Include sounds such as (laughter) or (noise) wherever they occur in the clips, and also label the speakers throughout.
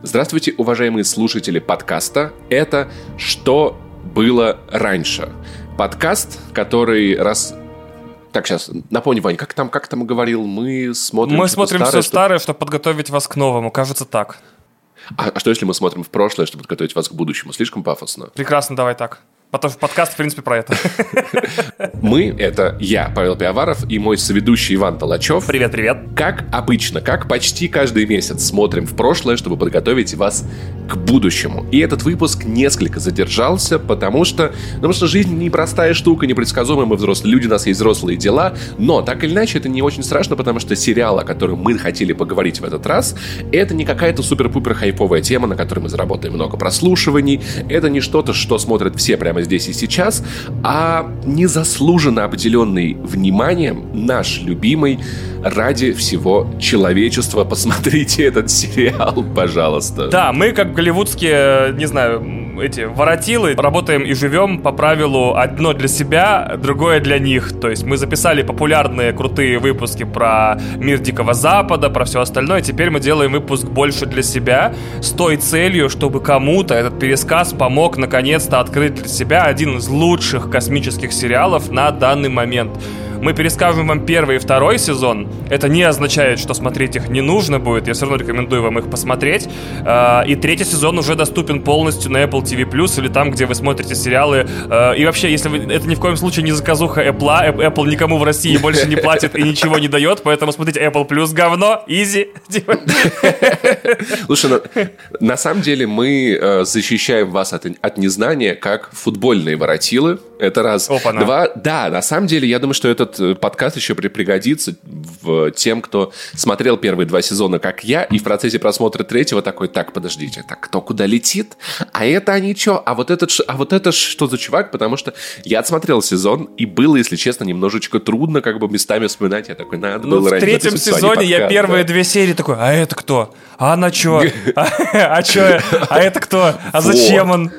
Speaker 1: Здравствуйте, уважаемые слушатели подкаста. Это «Что было раньше?» Подкаст, который раз так, сейчас, напомню, Вань, как там, как там говорил, мы смотрим...
Speaker 2: Мы смотрим старое, все старое, чтобы подготовить вас к новому, кажется так.
Speaker 1: А, а что, если мы смотрим в прошлое, чтобы подготовить вас к будущему? Слишком пафосно.
Speaker 2: Прекрасно, давай так. Потому что подкаст, в принципе, про это. (laughs)
Speaker 1: Мы — это я, Павел Пиаваров, и мой соведущий Иван Толачев.
Speaker 2: Привет, привет.
Speaker 1: Как обычно, как почти каждый месяц смотрим в прошлое, чтобы подготовить вас к будущему. И этот выпуск несколько задержался, потому что, потому что жизнь непростая штука, непредсказуемая, мы взрослые люди, у нас есть взрослые дела, но так или иначе это не очень страшно, потому что сериал, о котором мы хотели поговорить в этот раз, это не какая-то супер-пупер хайповая тема, на которой мы заработаем много прослушиваний, это не что-то, что смотрят все прямо прямо здесь и сейчас, а незаслуженно обделенный вниманием наш любимый ради всего человечества. Посмотрите этот сериал, пожалуйста.
Speaker 2: Да, мы как голливудские, не знаю, эти воротилы работаем и живем по правилу одно для себя, другое для них. То есть мы записали популярные крутые выпуски про мир Дикого Запада, про все остальное. Теперь мы делаем выпуск больше для себя с той целью, чтобы кому-то этот пересказ помог наконец-то открыть для себя один из лучших космических сериалов на данный момент. Мы перескажем вам первый и второй сезон. Это не означает, что смотреть их не нужно будет. Я все равно рекомендую вам их посмотреть. А, и третий сезон уже доступен полностью на Apple TV Plus или там, где вы смотрите сериалы. А, и вообще, если вы... Это ни в коем случае не заказуха Apple. Apple никому в России больше не платит и ничего не дает, поэтому смотрите Apple Plus говно, easy.
Speaker 1: Слушай, на, на самом деле мы э, защищаем вас от, от незнания как футбольные воротилы. Это раз. Опа, Два. Да, на самом деле, я думаю, что этот этот э, подкаст еще пригодится в тем, кто смотрел первые два сезона, как я, и в процессе просмотра третьего такой, так, подождите, так, кто куда летит? А это они что? А вот этот, а вот это что за чувак? Потому что я отсмотрел сезон, и было, если честно, немножечко трудно как бы местами вспоминать. Я такой, надо
Speaker 2: ну,
Speaker 1: было
Speaker 2: в третьем сезоне я первые две серии такой, а это кто? А она что? (laughs) А (laughs) что? А это кто? А зачем он?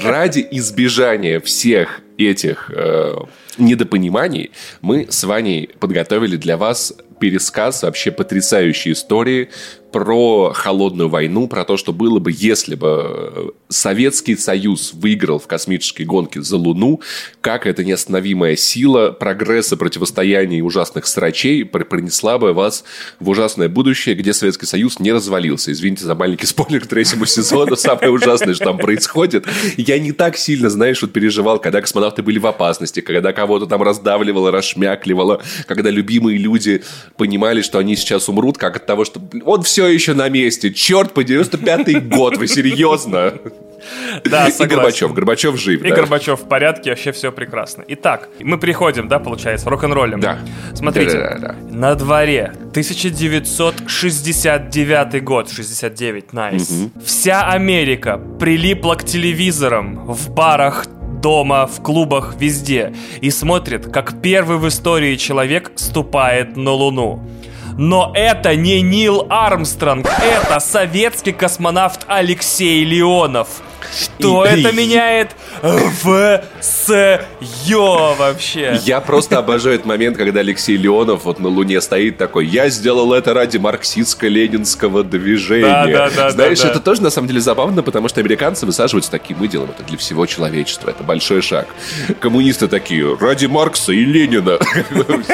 Speaker 1: Ради избежания всех этих э, недопониманий мы с Ваней подготовили для вас пересказ вообще потрясающей истории про холодную войну, про то, что было бы, если бы Советский Союз выиграл в космической гонке за Луну, как эта неостановимая сила прогресса, противостояния и ужасных срачей принесла бы вас в ужасное будущее, где Советский Союз не развалился. Извините за маленький спойлер к третьему сезону. Самое ужасное, что там происходит. Я не так сильно, знаешь, вот переживал, когда космонавты были в опасности, когда кого-то там раздавливало, расшмякливало, когда любимые люди понимали, что они сейчас умрут, как от того, что он все все еще на месте. Черт по 95-й год, вы серьезно?
Speaker 2: Да, согласен.
Speaker 1: И Горбачев. Горбачев жив.
Speaker 2: И да. Горбачев в порядке, вообще все прекрасно. Итак, мы приходим, да, получается, рок-н-роллем.
Speaker 1: Да.
Speaker 2: Смотрите, да, да, да, на дворе 1969 год, 69, nice. Угу. Вся Америка прилипла к телевизорам в барах, дома, в клубах, везде. И смотрит, как первый в истории человек ступает на Луну. Но это не Нил Армстронг, это советский космонавт Алексей Леонов. Что и, это и... меняет в с ё вообще?
Speaker 1: Я просто обожаю этот момент, когда Алексей Леонов вот на Луне стоит такой, я сделал это ради марксистско-ленинского движения. Да, да, да, Знаешь, да, да. это тоже на самом деле забавно, потому что американцы высаживаются такие, мы делаем это для всего человечества, это большой шаг. Коммунисты такие, ради Маркса и Ленина. (laughs)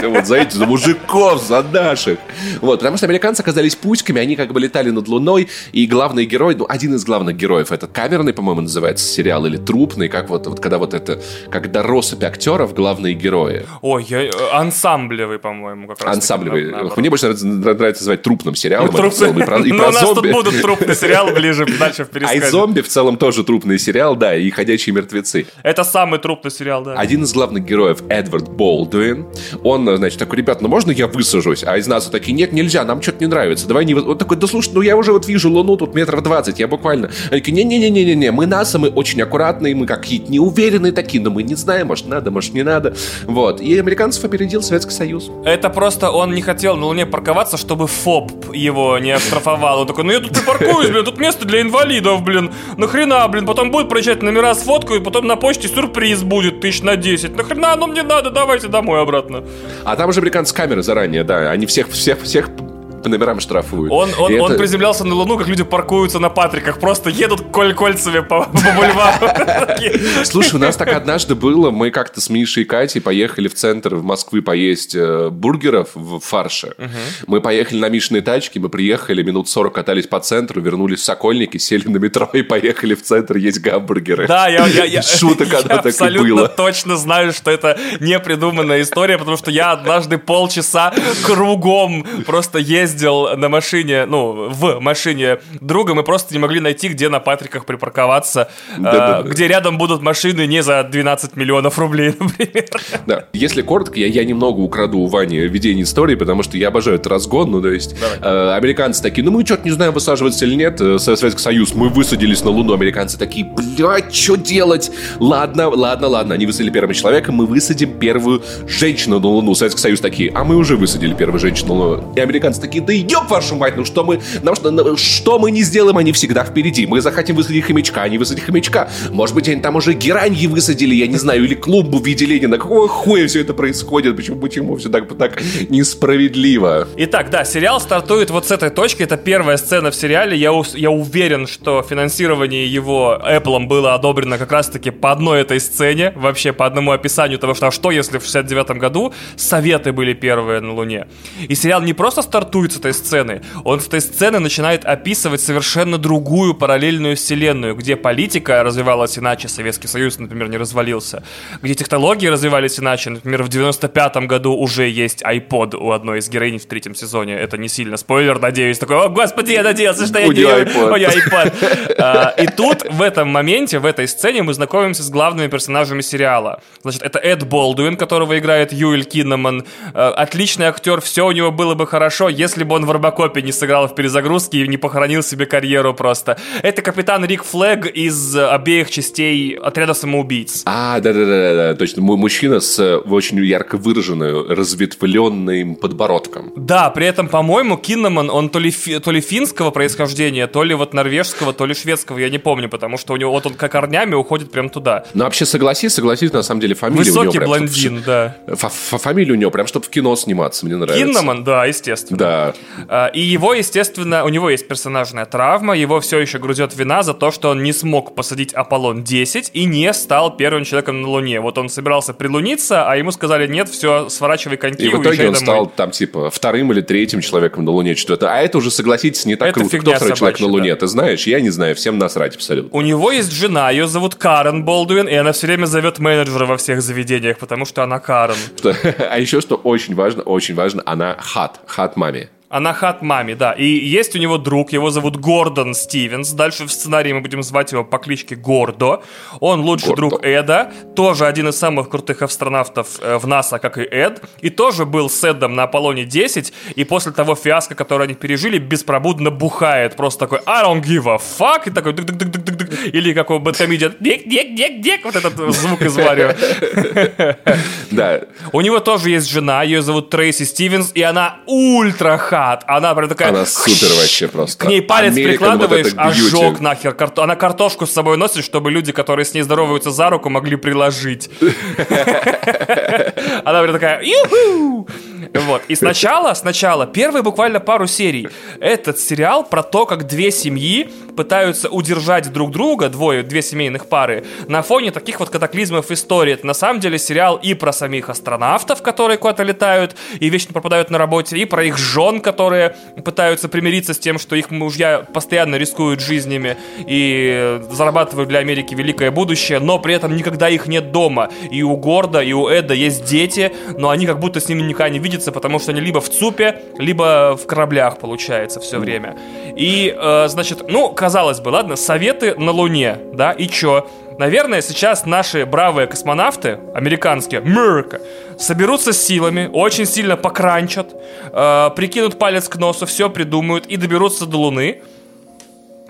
Speaker 1: Вот за эти, за мужиков, за наших. Вот, потому что американцы оказались пуськами, они как бы летали над Луной, и главный герой, ну, один из главных героев, это камерный, по-моему, называется сериал, или трупный, как вот, вот когда вот это, когда россыпь актеров главные герои.
Speaker 2: Ой, я, э, ансамблевый, по-моему, как раз.
Speaker 1: Ансамблевый. Мне больше нравится, нравится называть трупным сериалом.
Speaker 2: Ну, трупный. И про, и (laughs) про у нас зомби. тут будут трупный сериал ближе, дальше в (laughs)
Speaker 1: А и зомби в целом тоже трупный сериал, да, и ходячие мертвецы.
Speaker 2: Это самый трупный сериал, да.
Speaker 1: Один из главных героев, Эдвард Болдуин, он, значит, такой, ребят, ну можно я высажусь? А из нас вот такие, нет, нельзя, нам что-то не нравится, давай не... Он такой, да слушай, ну я уже вот вижу Луну тут метров двадцать, я буквально... Они такие, не-не-не-не-не, мы НАСА, мы очень аккуратные, мы какие-то неуверенные такие, но мы не знаем, может надо, может не надо. Вот. И американцев опередил Советский Союз.
Speaker 2: Это просто он не хотел на Луне парковаться, чтобы ФОП его не оштрафовал. Он такой, ну я тут припаркуюсь, блин, тут место для инвалидов, блин. Нахрена, блин, потом будет проезжать номера с фоткой, потом на почте сюрприз будет тысяч на 10. Нахрена оно мне надо, давайте домой обратно.
Speaker 1: А там же американцы камеры заранее, да, они всех, всех, всех по номерам штрафуют.
Speaker 2: Он, он,
Speaker 1: И
Speaker 2: он
Speaker 1: это-
Speaker 2: приземлялся на Луну, как люди паркуются на Патриках, просто едут коль кольцами по, (laughs) по бульвару. (laughs)
Speaker 1: Слушай, у нас так однажды было, мы как-то с Мишей и Катей поехали в центр в Москвы поесть э, бургеров в фарше. Мы поехали на Мишиной тачке, мы приехали, минут 40 катались по центру, вернулись в Сокольники, сели на метро и поехали в центр есть гамбургеры.
Speaker 2: Да, я, я, я, (laughs)
Speaker 1: и
Speaker 2: абсолютно
Speaker 1: было.
Speaker 2: точно знаю, что это не придуманная история, потому что я однажды полчаса кругом просто ездил на машине, ну, в машине друга, мы просто не могли найти, где на Патриках припарковаться,
Speaker 1: Да-да-да.
Speaker 2: э, где рядом будут машины не за 12 миллионов рублей, (laughs) например.
Speaker 1: Да. Если коротко, я, я немного украду у Вани ведение истории, потому что я обожаю этот разгон. Ну, то есть, э, американцы такие, ну, мы что-то не знаем, высаживаться или нет. Э, Советский Союз, мы высадились на Луну. Американцы такие, блядь, что делать? Ладно, ладно, ладно. Они высадили первым человеком, мы высадим первую женщину на Луну. Советский Союз такие, а мы уже высадили первую женщину на Луну. И американцы такие, да еб вашу мать, ну что мы, нам что, ну, что мы не сделаем, они всегда впереди. Мы захотим высадить хомячка, они высадили хомячка. Может быть, они там уже гераньи высадили, я не знаю, или клумбу в виде Ленина. Какого хуя все это происходит? Почему, почему все так, так несправедливо?
Speaker 2: Итак, да, сериал стартует вот с этой точки. Это первая сцена в сериале. Я, я уверен, что финансирование его Apple было одобрено как раз-таки по одной этой сцене, вообще по одному описанию того, что а что если в 69 году Советы были первые на Луне. И сериал не просто стартует с этой сцены, он с этой сцены начинает описывать совершенно другую параллельную вселенную, где политика развивалась иначе, Советский Союз, например, не развалился, где технологии развивались иначе, например, в 95 году уже есть iPod у одной из героинь в третьем сезоне, это не сильно спойлер, надеюсь, такой, о, господи, я надеялся, что я
Speaker 1: У
Speaker 2: не...
Speaker 1: iPod.
Speaker 2: Ой, iPod. А, И тут, в этом моменте, в этой сцене мы знакомимся с главными персонажами сериала. Значит, это Эд Болдуин, которого играет Юэль Киннаман. Э, Отличный актер, все у него было бы хорошо, если бы он в Робокопе не сыграл в перезагрузке и не похоронил себе карьеру просто. Это капитан Рик Флэг из э, обеих частей отряда самоубийц.
Speaker 1: А, да-да-да, точно. Мой мужчина с э, очень ярко выраженным, разветвленным подбородком.
Speaker 2: Да, при этом, по-моему, Киннаман, он то ли, фи- то ли финского происхождения, то ли вот норвежского, то ли шведского, я не помню, потому что у него вот он как корнями уходит прям туда.
Speaker 1: Ну, вообще, согласись, согласись, на самом деле, фамилия у
Speaker 2: Высокий
Speaker 1: него прям, чтоб-
Speaker 2: блондин, да.
Speaker 1: Фа- фа- Фамилия у него прям, чтобы в кино сниматься, мне нравится.
Speaker 2: Киннаман, да, естественно.
Speaker 1: Да.
Speaker 2: А, И его, естественно, у него есть персонажная травма, его все еще грузет вина за то, что он не смог посадить Аполлон-10 и не стал первым человеком на Луне. Вот он собирался прилуниться, а ему сказали, нет, все, сворачивай коньки,
Speaker 1: И в итоге он
Speaker 2: домой.
Speaker 1: стал там, типа, вторым или третьим человеком на Луне. Что-то. А это уже, согласитесь, не так
Speaker 2: Это
Speaker 1: круто. Кто второй человек на Луне?
Speaker 2: да.
Speaker 1: Ты знаешь? Я не знаю. Всем насрать абсолютно.
Speaker 2: У него есть жена, ее зовут Карен Болдуин, и она все время зовет менеджера во всех заведениях, потому что она Карен. (laughs)
Speaker 1: А еще, что очень важно, очень важно, она хат. Хат маме.
Speaker 2: Она хат маме, да. И есть у него друг, его зовут Гордон Стивенс. Дальше в сценарии мы будем звать его по кличке Гордо. Он лучший
Speaker 1: Гордо.
Speaker 2: друг Эда, тоже один из самых крутых астронавтов э, в НАСА, как и Эд. И тоже был с Эдом на Аполлоне 10. И после того фиаско, которое они пережили, беспробудно бухает. Просто такой I don't give a fuck. И такой дык-дык-дык-дык-дык. Или как у Бэткомедиан дек Вот этот звук из Марио. (laughs)
Speaker 1: Да.
Speaker 2: У него тоже есть жена, ее зовут Трейси Стивенс, и она ультра хат. Она прям такая...
Speaker 1: Она супер вообще просто.
Speaker 2: К ней палец
Speaker 1: American
Speaker 2: прикладываешь,
Speaker 1: вот
Speaker 2: ожог нахер. Карто- Она картошку с собой носит, чтобы люди, которые с ней здороваются за руку, могли приложить. (laughs) Она прям такая... «Юху!» Вот. И сначала, сначала, первые буквально пару серий, этот сериал про то, как две семьи пытаются удержать друг друга, двое, две семейных пары, на фоне таких вот катаклизмов истории. Это на самом деле сериал и про самих астронавтов, которые куда-то летают и вечно пропадают на работе, и про их жен, которые пытаются примириться с тем, что их мужья постоянно рискуют жизнями и зарабатывают для Америки великое будущее, но при этом никогда их нет дома. И у Горда, и у Эда есть дети, но они как будто с ними никогда не видятся, потому что они либо в ЦУПе, либо в кораблях, получается, все время. И, э, значит, ну, казалось бы, ладно, советы на Луне, да, и чё? Наверное, сейчас наши бравые космонавты, американские, Америка, соберутся с силами, очень сильно покранчат, э, прикинут палец к носу, все придумают и доберутся до Луны.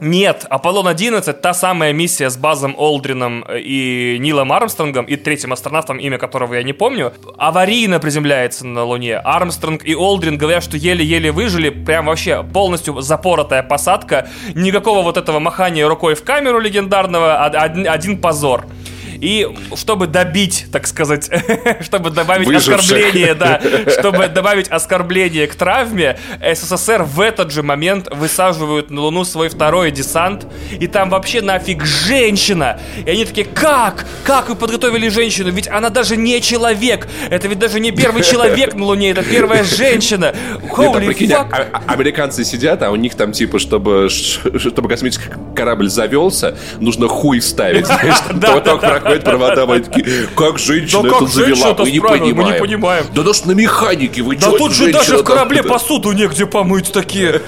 Speaker 2: Нет, Аполлон-11, та самая миссия с Базом Олдрином и Нилом Армстронгом и третьим астронавтом, имя которого я не помню, аварийно приземляется на Луне. Армстронг и Олдрин говорят, что еле-еле выжили, прям вообще полностью запоротая посадка, никакого вот этого махания рукой в камеру легендарного, од- од- один позор. И чтобы добить, так сказать, (laughs) чтобы добавить
Speaker 1: Выживших.
Speaker 2: оскорбление, да, чтобы добавить оскорбление к травме, СССР в этот же момент высаживают на Луну свой второй десант, и там вообще нафиг женщина. И они такие, как? Как вы подготовили женщину? Ведь она даже не человек. Это ведь даже не первый человек на Луне, это первая женщина. Holy fuck.
Speaker 1: а- а- американцы сидят, а у них там типа, чтобы, чтобы космический корабль завелся, нужно хуй вставить. (laughs)
Speaker 2: Да, да,
Speaker 1: провода, мы такие, как женщина
Speaker 2: Да
Speaker 1: это
Speaker 2: как
Speaker 1: завела, мы не
Speaker 2: справилась? Мы не
Speaker 1: понимаем.
Speaker 2: понимаем.
Speaker 1: Да даже на механике вы
Speaker 2: Да тут же даже в корабле посуду негде помыть такие.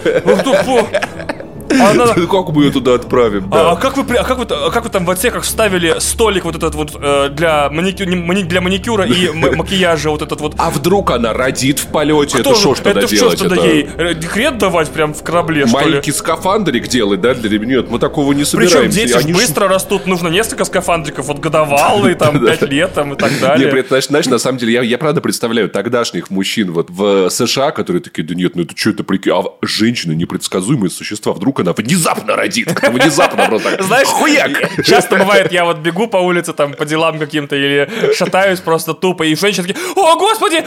Speaker 2: (laughs) Она-
Speaker 1: Как мы ее туда отправим?
Speaker 2: А,
Speaker 1: да.
Speaker 2: а как вы, а как вы, а как вы там в отсеках вставили столик вот этот вот э, для, маникю- мани- для маникюра и (laughs) макияжа вот этот вот?
Speaker 1: А вдруг она родит в полете?
Speaker 2: Кто
Speaker 1: это что ж тогда
Speaker 2: что
Speaker 1: делать?
Speaker 2: тогда
Speaker 1: Это
Speaker 2: ей? Э, Декрет давать прям в корабле, что ли?
Speaker 1: Маленький скафандрик делать, да, для ремнет? Мы такого не
Speaker 2: Причем
Speaker 1: собираемся.
Speaker 2: дети
Speaker 1: Они ж-
Speaker 2: быстро растут, нужно несколько скафандриков, вот годовалый, (laughs) там, пять лет, там, и так далее.
Speaker 1: при этом, знаешь, на самом деле, я, я правда представляю тогдашних мужчин вот в США, которые такие, да нет, ну это что это, прикинь, а женщина непредсказуемые существа, вдруг она внезапно родит, как-то внезапно просто
Speaker 2: Знаешь,
Speaker 1: хуяк!
Speaker 2: часто бывает, я вот бегу по улице там по делам каким-то или шатаюсь просто тупо, и женщины такие, о, господи!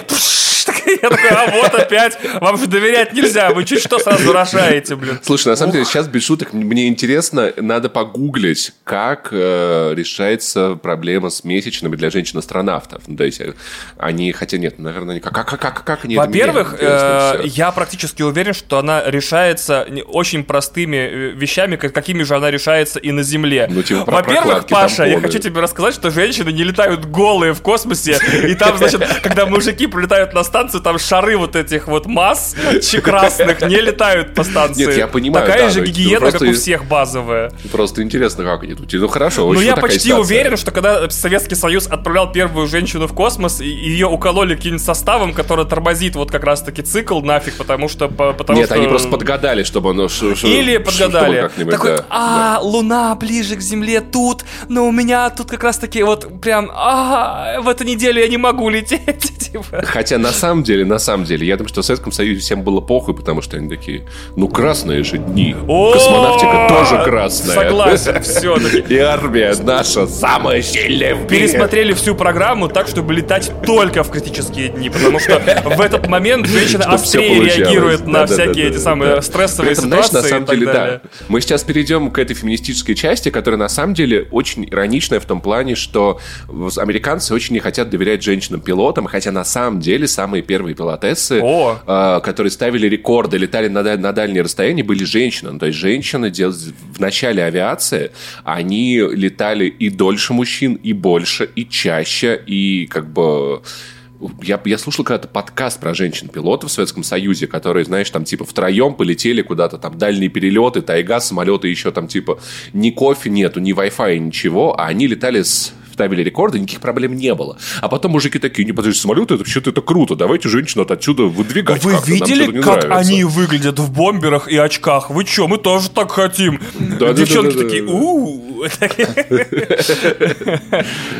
Speaker 2: Я такой, а вот опять, вам же доверять нельзя, вы чуть что сразу рожаете, блин.
Speaker 1: Слушай, на самом деле, сейчас без шуток, мне интересно, надо погуглить, как э, решается проблема с месячными для женщин-астронавтов. Ну, то есть, они, хотя нет, наверное, не- как, как, как, как они
Speaker 2: Во-первых, э, я практически уверен, что она решается очень простыми э, вещами, как- какими же она решается и на Земле.
Speaker 1: Ну, типа
Speaker 2: Во-первых, Паша, я хочу тебе рассказать, что женщины не летают голые в космосе, и там, значит, когда мужики прилетают на станцию, там шары вот этих вот масс красных не летают по станции.
Speaker 1: Нет, я понимаю,
Speaker 2: Такая
Speaker 1: да,
Speaker 2: же
Speaker 1: ну,
Speaker 2: гигиена,
Speaker 1: просто
Speaker 2: как у всех базовая.
Speaker 1: Просто интересно, как они тут. Ну, хорошо,
Speaker 2: Ну, я почти
Speaker 1: ситуация.
Speaker 2: уверен, что когда Советский Союз отправлял первую женщину в космос, ее укололи каким-нибудь составом, который тормозит вот как раз-таки цикл нафиг, потому что... по- Потому
Speaker 1: Нет,
Speaker 2: что...
Speaker 1: они просто подгадали, чтобы оно... ш-
Speaker 2: Или подгадали. Такой,
Speaker 1: да,
Speaker 2: а, Луна ближе к Земле тут, но у меня тут как раз таки вот прям, а, в эту неделю я не могу лететь, (laughs) типа.
Speaker 1: Хотя на самом деле, на самом деле, я думаю, что в Советском Союзе всем было похуй, потому что они такие, ну красные же дни. Космонавтика тоже (laughs) красная.
Speaker 2: Согласен, (laughs) все.
Speaker 1: И армия наша самая сильная в мире.
Speaker 2: Пересмотрели всю программу так, чтобы летать только в критические дни, потому что в этот момент женщина острее реагирует на всякие эти самые стрессовые
Speaker 1: знаешь,
Speaker 2: ситуации
Speaker 1: на самом деле, да. Мы сейчас перейдем к этой феминистической части, которая на самом деле очень ироничная в том плане, что американцы очень не хотят доверять женщинам-пилотам, хотя на самом деле самые первые пилотессы,
Speaker 2: О.
Speaker 1: э, которые ставили рекорды, летали на, на дальние расстояния, были женщины. То есть женщины дел- в начале авиации, они летали и дольше мужчин, и больше, и чаще, и как бы... Я, я слушал когда-то подкаст про женщин-пилотов в Советском Союзе, которые, знаешь, там типа втроем полетели куда-то, там дальние перелеты, тайга, самолеты, еще там типа ни кофе нету, ни Wi-Fi, ничего, а они летали с ставили рекорды, никаких проблем не было. А потом мужики такие, не подожди, самолеты, это вообще-то это круто, давайте женщину от отсюда выдвигать
Speaker 2: Вы видели, как
Speaker 1: нравится».
Speaker 2: они выглядят в бомберах и очках? Вы чё, мы тоже так хотим.
Speaker 1: Да,
Speaker 2: Девчонки
Speaker 1: да, да,
Speaker 2: такие, у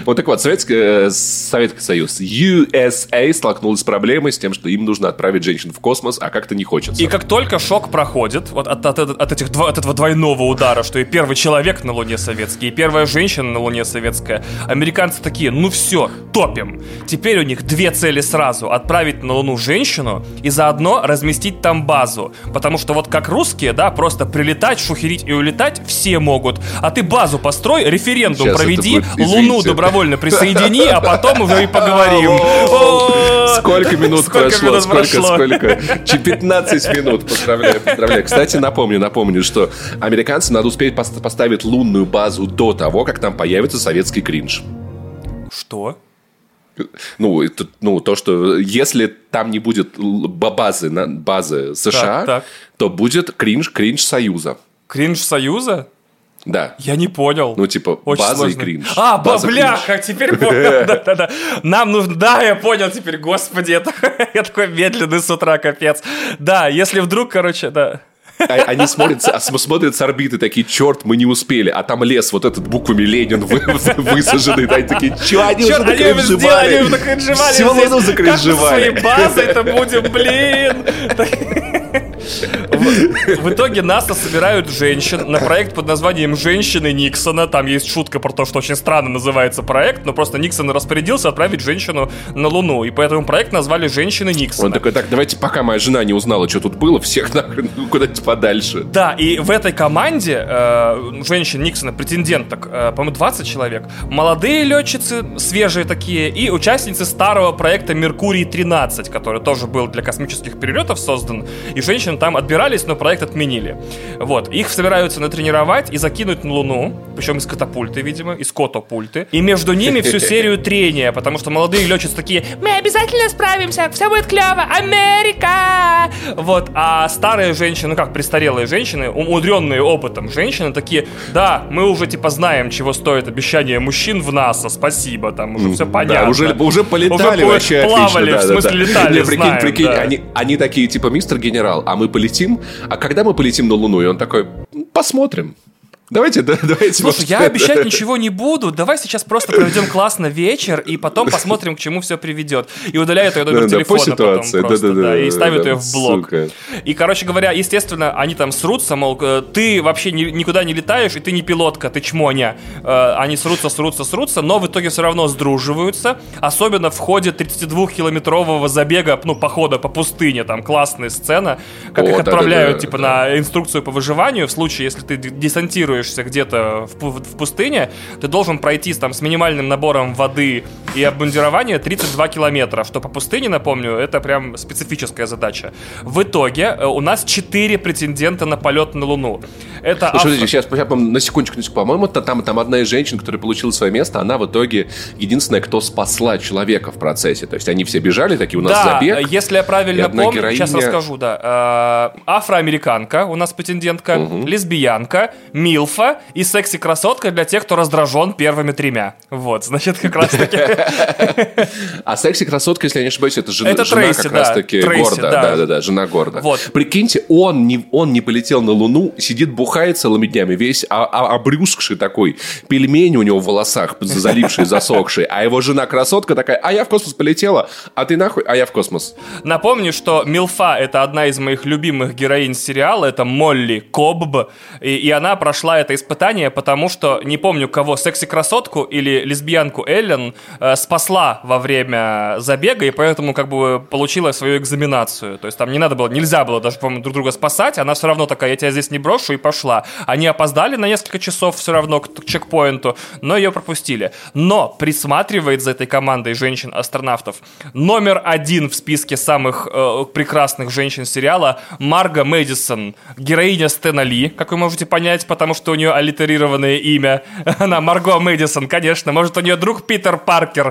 Speaker 1: Вот так вот, Советский, Советский Союз, USA столкнулась с проблемой с тем, что им нужно отправить женщин в космос, а как-то не хочется.
Speaker 2: И как только шок проходит вот от, от, от этих, от этого двойного удара, что и первый человек на Луне советский, и первая женщина на Луне советская, американцы такие, ну все, топим. Теперь у них две цели сразу. Отправить на Луну женщину и заодно разместить там базу. Потому что вот как русские, да, просто прилетать, шухерить и улетать все могут. А ты базу построй, референдум
Speaker 1: Сейчас
Speaker 2: проведи,
Speaker 1: будет,
Speaker 2: Луну добровольно присоедини, а потом уже и поговорим.
Speaker 1: Сколько минут прошло, сколько, сколько? Че, 15 минут, поздравляю, поздравляю. Кстати, напомню, напомню, что американцам надо успеть пос- поставить лунную базу до того, как там появится советский кринж.
Speaker 2: Что?
Speaker 1: Ну, это, ну, то, что если там не будет базы, базы США,
Speaker 2: Так, так.
Speaker 1: то будет кринж, кринж Союза.
Speaker 2: Кринж Союза?
Speaker 1: Да.
Speaker 2: Я не понял.
Speaker 1: Ну, типа,
Speaker 2: Очень
Speaker 1: база
Speaker 2: сложно.
Speaker 1: и кринж.
Speaker 2: А, ба-
Speaker 1: База,
Speaker 2: бляха, теперь понял. (laughs) Да-да-да. Нам нужно... Да, я понял теперь, господи, (laughs) я такой медленный с утра, капец. Да, если вдруг, короче, да.
Speaker 1: Они смотрят, а см- смотрят с орбиты, такие, черт, мы не успели. А там лес вот этот буквами Ленин вы- высаженный. Да, и такие, че, они уже
Speaker 2: сделали, они его закринжевали. Как своей
Speaker 1: закринжевали.
Speaker 2: базой-то будем, блин. В, в итоге НАСА собирают женщин на проект под названием «Женщины Никсона». Там есть шутка про то, что очень странно называется проект, но просто Никсон распорядился отправить женщину на Луну. И поэтому проект назвали «Женщины Никсона».
Speaker 1: Он такой, так, давайте, пока моя жена не узнала, что тут было, всех нахрен куда-нибудь подальше.
Speaker 2: Да, и в этой команде э, женщин Никсона, претенденток, э, по-моему, 20 человек. Молодые летчицы, свежие такие, и участницы старого проекта «Меркурий-13», который тоже был для космических перелетов создан. И женщины там отбирались, но проект отменили. Вот. Их собираются натренировать и закинуть на Луну, причем из катапульты, видимо, из котопульты. И между ними всю (laughs) серию трения, потому что молодые летчицы такие «Мы обязательно справимся, все будет клево, Америка!» Вот. А старые женщины, ну как, престарелые женщины, умудренные опытом женщины, такие «Да, мы уже типа знаем, чего стоит обещание мужчин в НАСА, спасибо, там уже все понятно».
Speaker 1: Да, уже, уже полетали
Speaker 2: Уже
Speaker 1: вообще
Speaker 2: плавали,
Speaker 1: отлично.
Speaker 2: в
Speaker 1: да, да,
Speaker 2: смысле,
Speaker 1: да.
Speaker 2: летали,
Speaker 1: Не, прикинь,
Speaker 2: знаем,
Speaker 1: прикинь,
Speaker 2: да.
Speaker 1: они, они такие, типа, мистер генерал, а мы полетим? А когда мы полетим на Луну? И он такой, «М, посмотрим. Давайте, да, (laughs) давайте.
Speaker 2: Слушай,
Speaker 1: может,
Speaker 2: я обещать ничего не буду. Давай сейчас просто проведем классно вечер и потом (laughs) посмотрим, к чему все приведет. И удаляет ее номер
Speaker 1: Да, да, по
Speaker 2: телефона потом
Speaker 1: ситуации,
Speaker 2: просто,
Speaker 1: да-да-да,
Speaker 2: да, и ставит
Speaker 1: да,
Speaker 2: ее в блок.
Speaker 1: сука.
Speaker 2: И, короче говоря, естественно, они там срутся, мол, э, ты вообще ни- никуда не летаешь, и ты не пилотка, ты чмоня. Э, Они срутся, срутся, срутся, но в итоге все равно сдруживаются. Особенно в ходе 32-километрового забега, ну, похода по пустыне, там классная сцена, как
Speaker 1: О,
Speaker 2: их
Speaker 1: да-да-да,
Speaker 2: отправляют, типа,
Speaker 1: да.
Speaker 2: на инструкцию по выживанию в случае, если ты д- десантируешься где-то в, в пустыне, ты должен пройти там с минимальным набором воды и обмундирования 32 километра, что по пустыне, напомню, это прям специфическая задача. В итоге э, у нас 4 претендента на полет на Луну. Это
Speaker 1: Слушай,
Speaker 2: авто-
Speaker 1: подожди, сейчас, по- на секундочку, на секундочку. По-моему, та- там, там одна из женщин, которая получила свое место, она в итоге единственная, кто спасла человека в процессе. То есть они все бежали, такие, у нас
Speaker 2: да,
Speaker 1: забег.
Speaker 2: если я правильно помню,
Speaker 1: героиня-
Speaker 2: сейчас расскажу, да. Э, Афроамериканка у нас претендентка, лесбиянка, милфа и секси-красотка для тех, кто раздражен первыми тремя. Вот, значит, как раз таки... (laughs)
Speaker 1: А секси-красотка, если я не ошибаюсь, это жена,
Speaker 2: Это
Speaker 1: жена
Speaker 2: Трейси,
Speaker 1: как
Speaker 2: да.
Speaker 1: раз-таки
Speaker 2: Трейси,
Speaker 1: Горда.
Speaker 2: да.
Speaker 1: Да-да-да, жена Горда.
Speaker 2: Вот.
Speaker 1: Прикиньте, он не, он не полетел на Луну, сидит, бухает целыми днями, весь а- а- обрюзгший такой, пельмени у него в волосах, залившие, засохшие, а его жена-красотка такая, а я в космос полетела, а ты нахуй, а я в космос.
Speaker 2: Напомню, что Милфа — это одна из моих любимых героинь сериала, это Молли Кобб, и, и она прошла это испытание, потому что, не помню кого, секси-красотку или лесбиянку Эллен э, спасла во время забега, и поэтому как бы получила свою экзаменацию. То есть там не надо было, нельзя было даже, по-моему, друг друга спасать, она все равно такая, я тебя здесь не брошу, и пошла. Они опоздали на несколько часов все равно к, к чекпоинту, но ее пропустили. Но присматривает за этой командой женщин-астронавтов номер один в списке самых э, прекрасных женщин сериала Марга Мэдисон, героиня Стэна Ли, как вы можете понять, потому что у нее аллитерированное имя. (laughs) Она Марго Мэдисон, конечно. Может, у нее друг Питер Паркер.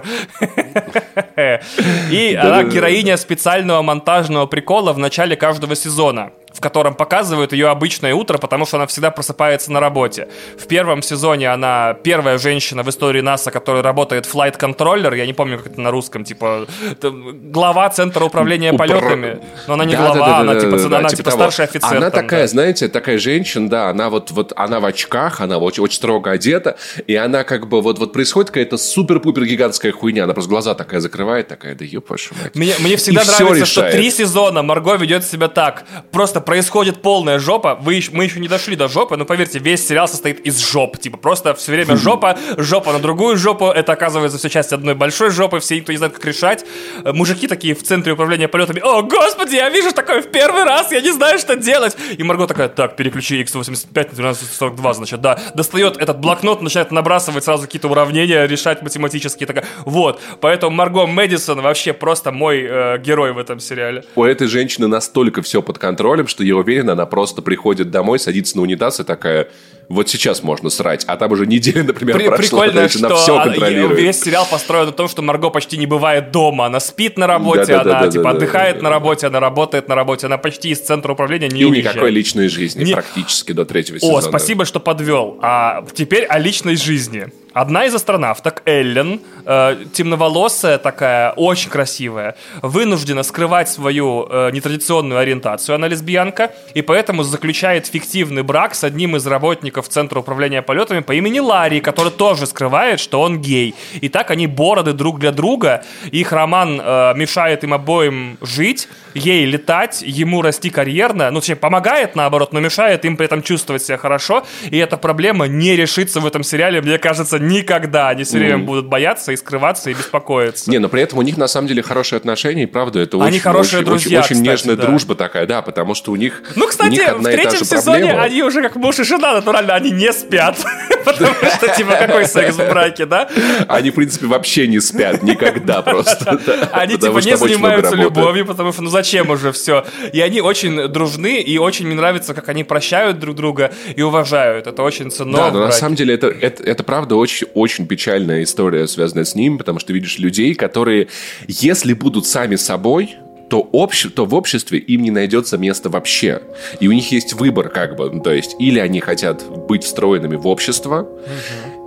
Speaker 2: И она героиня специального монтажного прикола в начале каждого сезона в котором показывают ее обычное утро, потому что она всегда просыпается на работе. В первом сезоне она первая женщина в истории НАСА, которая работает flight controller, я не помню, как это на русском, типа глава Центра управления
Speaker 1: Упра-
Speaker 2: полетами, но она не
Speaker 1: Да, да,
Speaker 2: глава,
Speaker 1: да,
Speaker 2: она
Speaker 1: да,
Speaker 2: типа,
Speaker 1: да, да,
Speaker 2: она,
Speaker 1: типа
Speaker 2: типа старший офицер.
Speaker 1: Она
Speaker 2: там,
Speaker 1: такая,
Speaker 2: да.
Speaker 1: знаете, такая женщина, да, она вот, вот она в очках, она очень, очень строго одета, и она как бы вот, вот происходит какая-то супер-пупер гигантская хуйня, она просто глаза такая закрывает, такая, да ёб вашу мать.
Speaker 2: Мне, мне всегда
Speaker 1: И
Speaker 2: нравится, что три сезона Марго ведет себя так. Просто происходит полная жопа. Вы, мы еще не дошли до жопы, но поверьте, весь сериал состоит из жоп. Типа просто все время жопа, жопа на другую жопу. Это оказывается все часть одной большой жопы. Все никто не знает, как решать. Э, Мужики такие в центре управления полетами. О, господи, я вижу такое в первый раз, я не знаю, что делать. И Марго такая, так, переключи X185 на 1242, значит, да. Достает этот блокнот, начинает набрасывать сразу какие-то уравнения, решать математические. Такая, вот. Поэтому Марго Мэдисон вообще просто мой э, герой в этом сериале.
Speaker 1: У этой женщины настолько все под контролем, что я уверен, она просто приходит домой, садится на унитаз и такая, вот сейчас можно срать, а там уже неделя, (laughs) например,
Speaker 2: При-
Speaker 1: прошла,
Speaker 2: прикольно,
Speaker 1: то есть она
Speaker 2: что
Speaker 1: все контролирует.
Speaker 2: весь сериал построен на том, что Марго почти не бывает дома. Она спит на работе,
Speaker 1: Да-да-да-да-да-да.
Speaker 2: она типа отдыхает на работе, она работает на работе, она почти из центра управления не
Speaker 1: И
Speaker 2: уезжает.
Speaker 1: никакой личной жизни
Speaker 2: Не-
Speaker 1: практически до третьего сезона.
Speaker 2: О, спасибо, что подвел. А теперь о личной жизни. Одна из астронавток, Эллен, э, темноволосая такая, очень красивая, вынуждена скрывать свою э, нетрадиционную ориентацию, она лесбиянка, и поэтому заключает фиктивный брак с одним из работников сотрудников Центра управления полетами по имени Ларри, который тоже скрывает, что он гей. И так они бороды друг для друга. Их роман э, мешает им обоим жить, ей летать, ему расти карьерно. Ну, точнее, помогает, наоборот, но мешает им при этом чувствовать себя хорошо. И эта проблема не решится в этом сериале, мне кажется, никогда. Они все время mm. будут бояться и скрываться, и беспокоиться.
Speaker 1: Не, но при этом у них на самом деле хорошие отношения, и правда, это
Speaker 2: они
Speaker 1: очень,
Speaker 2: хорошие
Speaker 1: очень,
Speaker 2: друзья,
Speaker 1: очень, очень
Speaker 2: кстати,
Speaker 1: нежная
Speaker 2: да.
Speaker 1: дружба такая, да, потому что у них
Speaker 2: Ну, кстати,
Speaker 1: них одна
Speaker 2: в третьем сезоне
Speaker 1: проблема.
Speaker 2: они уже как муж и жена, натурально, они не спят. Потому что, типа, какой секс в браке, да?
Speaker 1: Они, в принципе, вообще не спят никогда просто.
Speaker 2: Они, типа, не занимаются любовью, потому что, ну, зачем уже все? И они очень дружны, и очень мне нравится, как они прощают друг друга и уважают. Это очень ценно
Speaker 1: Да, но на самом деле это, это, это правда очень, очень печальная история, связанная с ним, потому что видишь людей, которые, если будут сами собой, то, обще, то в обществе им не найдется места вообще. И у них есть выбор, как бы. Ну, то есть, или они хотят быть встроенными в общество,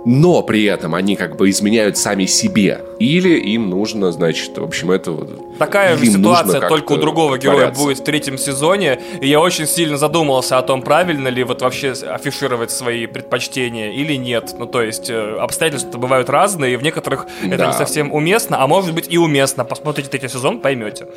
Speaker 1: но при этом они как бы изменяют сами себе. Или им нужно, значит, в общем, это вот...
Speaker 2: Такая же ситуация только у другого героя будет в третьем сезоне. И я очень сильно задумался о том, правильно ли вот вообще афишировать свои предпочтения или нет. Ну, то есть, э, обстоятельства бывают разные, и в некоторых да. это не совсем уместно, а может быть и уместно. Посмотрите третий сезон, поймете.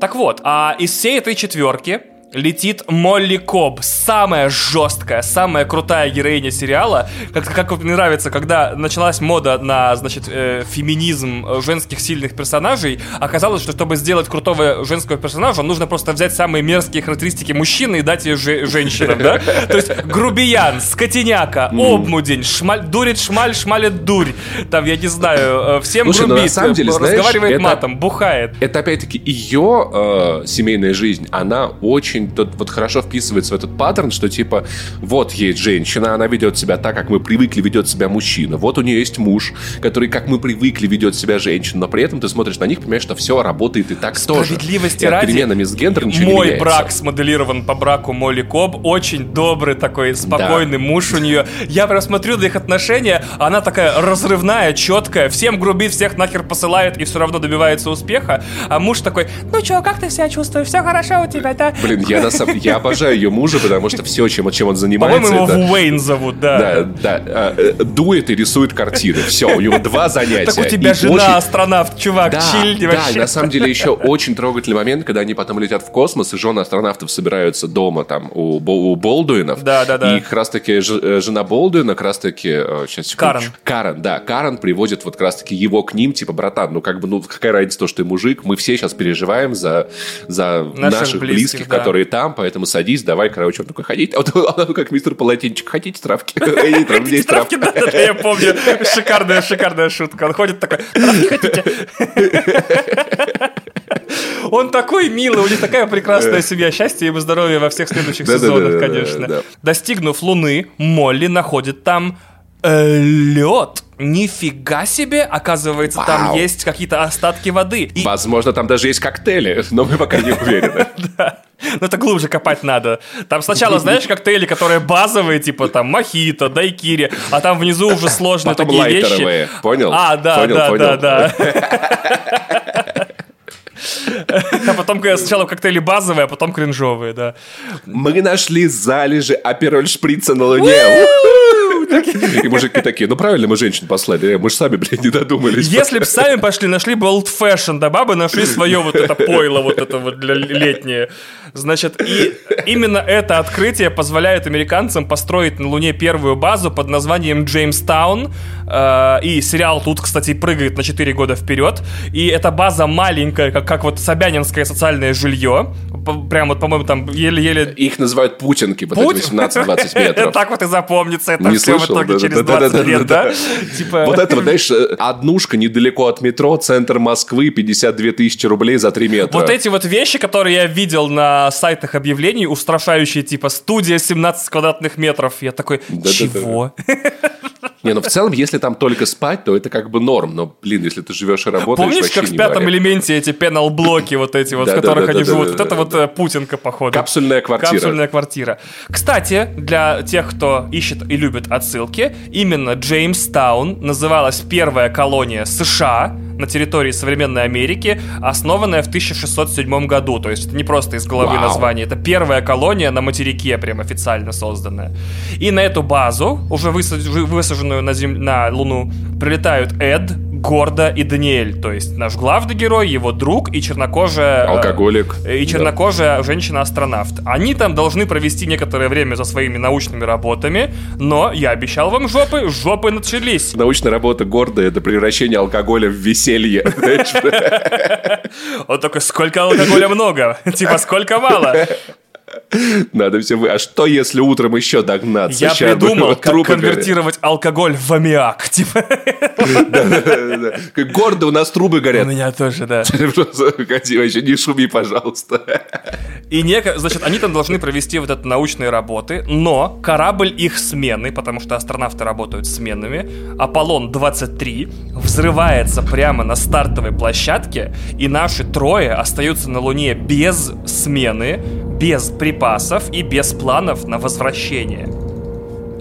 Speaker 2: Так вот, а из всей этой четверки летит Молли Коб, самая жесткая, самая крутая героиня сериала. Как, как вот мне нравится, когда началась мода на, значит, э, феминизм женских сильных персонажей, оказалось, что чтобы сделать крутого женского персонажа, нужно просто взять самые мерзкие характеристики мужчины и дать ее же, женщинам, да? (laughs) То есть грубиян, скотиняка, обмудень, шмаль, дурит шмаль, шмалит дурь. Там, я не знаю, э, всем
Speaker 1: Слушай,
Speaker 2: грубит,
Speaker 1: на самом деле,
Speaker 2: разговаривает
Speaker 1: знаешь,
Speaker 2: матом, это, бухает.
Speaker 1: Это опять-таки ее э, семейная жизнь, она очень очень тут вот хорошо вписывается в этот паттерн, что типа вот есть женщина, она ведет себя так, как мы привыкли ведет себя мужчина. Вот у нее есть муж, который, как мы привыкли, ведет себя женщина. Но при этом ты смотришь на них, понимаешь, что все работает и так тоже.
Speaker 2: Справедливости
Speaker 1: ради, переменами с гендером ничего
Speaker 2: мой
Speaker 1: не
Speaker 2: брак смоделирован по браку Молли Коб. Очень добрый такой, спокойный да. муж у нее. Я прям смотрю на их отношения, она такая разрывная, четкая, всем грубит, всех нахер посылает и все равно добивается успеха. А муж такой, ну чё, как ты себя чувствуешь? Все хорошо у тебя, да?
Speaker 1: Блин, я на самом я обожаю ее мужа, потому что все, чем, чем он занимается...
Speaker 2: По-моему, его Уэйн зовут, да.
Speaker 1: Да, да. А, э, дует и рисует картины. Все, у него два занятия.
Speaker 2: Так у тебя и жена очень... астронавт, чувак,
Speaker 1: да,
Speaker 2: чиль
Speaker 1: да,
Speaker 2: вообще.
Speaker 1: на самом деле еще очень трогательный момент, когда они потом летят в космос, и жены астронавтов собираются дома там у, у Болдуинов.
Speaker 2: Да, да, да.
Speaker 1: И как раз-таки э, жена Болдуина, как раз-таки... Сейчас,
Speaker 2: секунду. Карен.
Speaker 1: Карен, да. Карен приводит вот как раз-таки его к ним, типа, братан, ну как бы, ну какая разница то, что ты мужик, мы все сейчас переживаем за, за наших, наших близких, близких да. которые там, поэтому садись, давай, короче, он такой, ходить, а он как мистер Полотенчик, хотите травки? (laughs)
Speaker 2: Здесь травки, да, я помню, шикарная, шикарная шутка. Он ходит такой, травки хотите? (laughs) Он такой милый, у них такая прекрасная семья. Счастья и здоровья во всех следующих сезонах, конечно. Достигнув Луны, Молли находит там э, лед. Нифига себе, оказывается, Вау. там есть какие-то остатки воды.
Speaker 1: И... Возможно, там даже есть коктейли, но мы пока не уверены. (laughs)
Speaker 2: Ну, это глубже копать надо. Там сначала, знаешь, коктейли, которые базовые, типа там мохито, дайкири, а там внизу уже (laughs) сложные
Speaker 1: Потом
Speaker 2: такие вещи.
Speaker 1: Понял?
Speaker 2: А, да,
Speaker 1: понял,
Speaker 2: да,
Speaker 1: понял.
Speaker 2: да, да. (laughs) А потом сначала коктейли базовые, а потом кринжовые, да.
Speaker 1: Мы нашли залежи апероль шприца на Луне. И мужики такие, ну правильно мы женщин послали, мы же сами, блядь, не додумались.
Speaker 2: Если бы сами пошли, нашли бы old fashion, да, бабы нашли свое вот это пойло, вот это вот для летнее. Значит, и именно это открытие позволяет американцам построить на Луне первую базу под названием Джеймстаун. Э, и сериал тут, кстати, прыгает на 4 года вперед. И эта база маленькая, как, как вот Собянинское социальное жилье. Прям вот, по-моему, там еле-еле...
Speaker 1: Их называют путинки, вот Путь? эти 18-20 (laughs) метров.
Speaker 2: Так вот и запомнится это не все в итоге через да, 20 да, лет, да?
Speaker 1: Типа... Вот это, знаешь, э, однушка недалеко от метро, центр Москвы, 52 тысячи рублей за 3 метра.
Speaker 2: Вот эти вот вещи, которые я видел на сайтах объявлений, устрашающие, типа, студия 17 квадратных метров. Я такой, чего?
Speaker 1: Не, ну в целом, если там только спать, то это как бы норм. Но, блин, если ты живешь и работаешь,
Speaker 2: Помнишь, как в пятом элементе эти пенал-блоки вот эти вот, в которых они живут? Вот это вот э, Путинка, походу.
Speaker 1: Капсульная квартира.
Speaker 2: Капсульная квартира. Кстати, для тех, кто ищет и любит отсылки, именно Джеймстаун называлась первая колония США на территории современной Америки, основанная в 1607 году. То есть это не просто из головы
Speaker 1: Вау.
Speaker 2: название, это первая колония на материке прям официально созданная. И на эту базу, уже высаж- высаженную на, зем... на Луну, прилетают Эд, Горда и Даниэль. То есть наш главный герой, его друг и чернокожая... э,
Speaker 1: Алкоголик.
Speaker 2: и чернокожая женщина-астронавт. Они там должны провести некоторое время за своими научными работами, но я обещал вам жопы, жопы начались.
Speaker 1: Научная работа гордая — это превращение алкоголя в веселье. (laughs)
Speaker 2: Он такой, сколько алкоголя много? Типа, сколько мало?
Speaker 1: Надо все вы. А что, если утром еще догнаться?
Speaker 2: Я придумал, как
Speaker 1: трупы
Speaker 2: конвертировать алкоголь в аммиак. Типа,
Speaker 1: горят. Гордо, у нас трубы
Speaker 2: у
Speaker 1: горят.
Speaker 2: меня тоже, да. (laughs)
Speaker 1: Вообще не шуми, пожалуйста.
Speaker 2: И неко... значит, они там должны провести вот это научные работы, но корабль их смены, потому что астронавты работают сменами, Аполлон-23, взрывается прямо на стартовой площадке, и наши трое остаются на Луне без смены, без припасов и без планов на возвращение.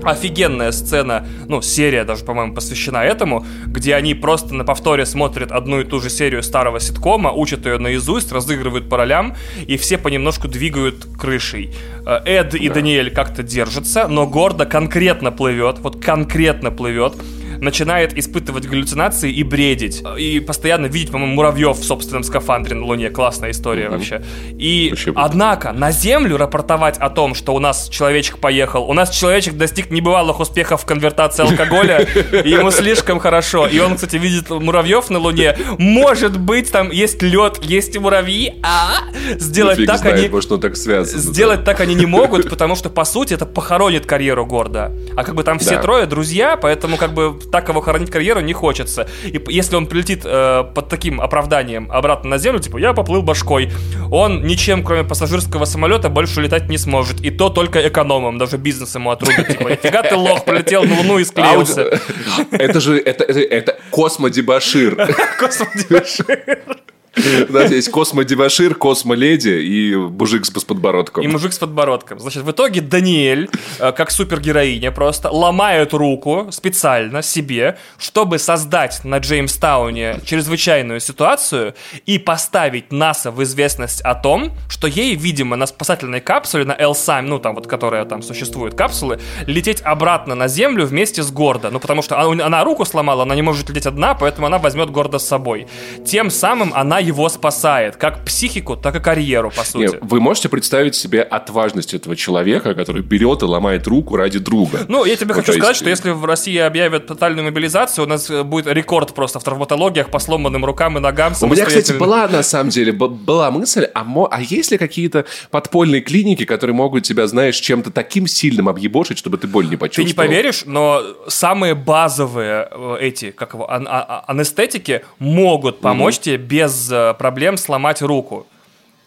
Speaker 2: Офигенная сцена, ну, серия даже, по-моему, посвящена этому, где они просто на повторе смотрят одну и ту же серию старого ситкома, учат ее наизусть, разыгрывают по ролям, и все понемножку двигают крышей. Э, Эд и Даниэль как-то держатся, но гордо конкретно плывет, вот конкретно плывет, начинает испытывать галлюцинации и бредить. И постоянно видеть, по-моему, муравьев в собственном скафандре на Луне. Классная история вообще. И,
Speaker 1: Вообще.
Speaker 2: однако, на Землю рапортовать о том, что у нас человечек поехал, у нас человечек достиг небывалых успехов в конвертации алкоголя, и (laughs) ему слишком хорошо. И он, кстати, видит муравьев на Луне. Может быть, там есть лед, есть и муравьи, а сделать
Speaker 1: Фиг
Speaker 2: так
Speaker 1: знает,
Speaker 2: они...
Speaker 1: может, он так связан.
Speaker 2: Сделать так они не могут, потому что, по сути, это похоронит карьеру Горда. А как бы там все
Speaker 1: Да.
Speaker 2: трое друзья, поэтому как бы так его хоронить карьеру не хочется. И если он прилетит э, под таким оправданием обратно на землю, типа, я поплыл башкой, он ничем, кроме пассажирского самолета, больше летать не сможет. И то только экономом, даже бизнес ему отрубит. Типа, нифига ты лох, полетел на Луну и склеился. (laughs)
Speaker 1: Это же, это, это, это космодебашир.
Speaker 2: Господи, (laughs)
Speaker 1: У нас есть космодебашир, космоледи и мужик с подбородком.
Speaker 2: И мужик с подбородком. Значит, в итоге Даниэль, э, как супергероиня просто, ломает руку специально себе, чтобы создать на Джеймстауне чрезвычайную ситуацию и поставить НАСА в известность о том, что ей, видимо, на спасательной капсуле, на Элсам, ну там вот, которая там существует, капсулы, лететь обратно на Землю вместе с Гордо. Ну потому что она руку сломала, она не может лететь одна, поэтому она возьмет Гордо с собой. Тем самым она его спасает, как психику, так и карьеру, по сути.
Speaker 1: вы можете представить себе отважность этого человека, который берет и ломает руку ради друга.
Speaker 2: Ну, я тебе
Speaker 1: Вот,
Speaker 2: хочу
Speaker 1: то
Speaker 2: сказать,
Speaker 1: есть-
Speaker 2: что если в России объявят тотальную мобилизацию, у нас э, будет рекорд просто в травматологиях по сломанным рукам и ногам.
Speaker 1: У меня, кстати, была на самом деле была мысль, а, мо- а есть ли какие-то подпольные клиники, которые могут тебя, знаешь, чем-то таким сильным объебошить, чтобы ты боль не
Speaker 2: Ты
Speaker 1: почувствовал?
Speaker 2: не поверишь, но самые базовые э, эти, как его, ан- а- а- анестетики могут помочь тебе без проблем сломать руку.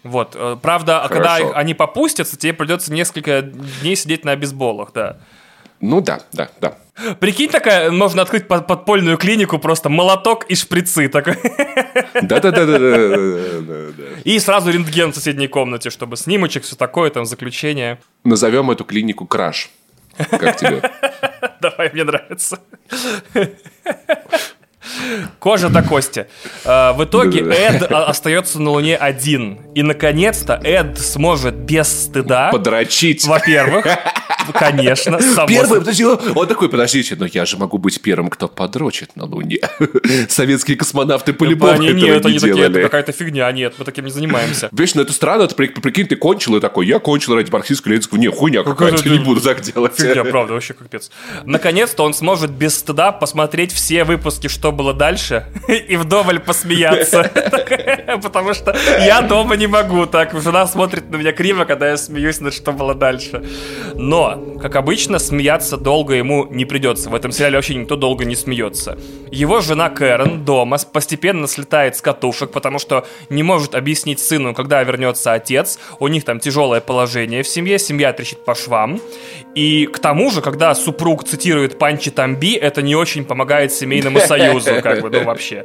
Speaker 2: Вот, э, правда, а когда
Speaker 1: Хорошо.
Speaker 2: их- они попустятся, тебе придется несколько дней сидеть на обезболах, да.
Speaker 1: Ну да, да, да.
Speaker 2: Прикинь, такая, можно открыть под- подпольную клинику, просто молоток и шприцы такой.
Speaker 1: Да-да-да-да-да-да-да.
Speaker 2: И сразу рентген в соседней комнате, чтобы снимочек, все такое, там, заключение.
Speaker 1: Назовем эту клинику Краш. Как тебе? (laughs)
Speaker 2: Давай, мне нравится. Кожа до кости. Э, В итоге. Эд остается на Луне один. И, наконец-то, Эд сможет без стыда,
Speaker 1: Подрочить.
Speaker 2: во-первых, конечно, само (laughs)
Speaker 1: Первый,
Speaker 2: собой.
Speaker 1: подожди, он такой, подождите, но я же могу быть первым, кто подрочит на Луне. (laughs) Советские космонавты по-любому этого не
Speaker 2: такие, это
Speaker 1: делали.
Speaker 2: какая-то фигня, нет, мы таким не занимаемся.
Speaker 1: Видишь, ну это странно, это, при- прикинь, ты кончил и такой, я кончил ради марксистско-ленинского. Не, хуйня какая-то, не буду так делать.
Speaker 2: Фигня, правда, вообще капец. Наконец-то он сможет без стыда посмотреть все выпуски, что было дальше, (laughs) и вдоволь посмеяться. Потому что я дома не могу так. Жена смотрит на меня криво, когда я смеюсь на что было дальше. Но, как обычно, смеяться долго ему не придется. В этом сериале вообще никто долго не смеется. Его жена Кэрон дома постепенно слетает с катушек, потому что не может объяснить сыну, когда вернется отец. У них там тяжелое положение в семье, семья трещит по швам. И к тому же, когда супруг цитирует Панчи Тамби, это не очень помогает семейному союзу, как бы, ну вообще.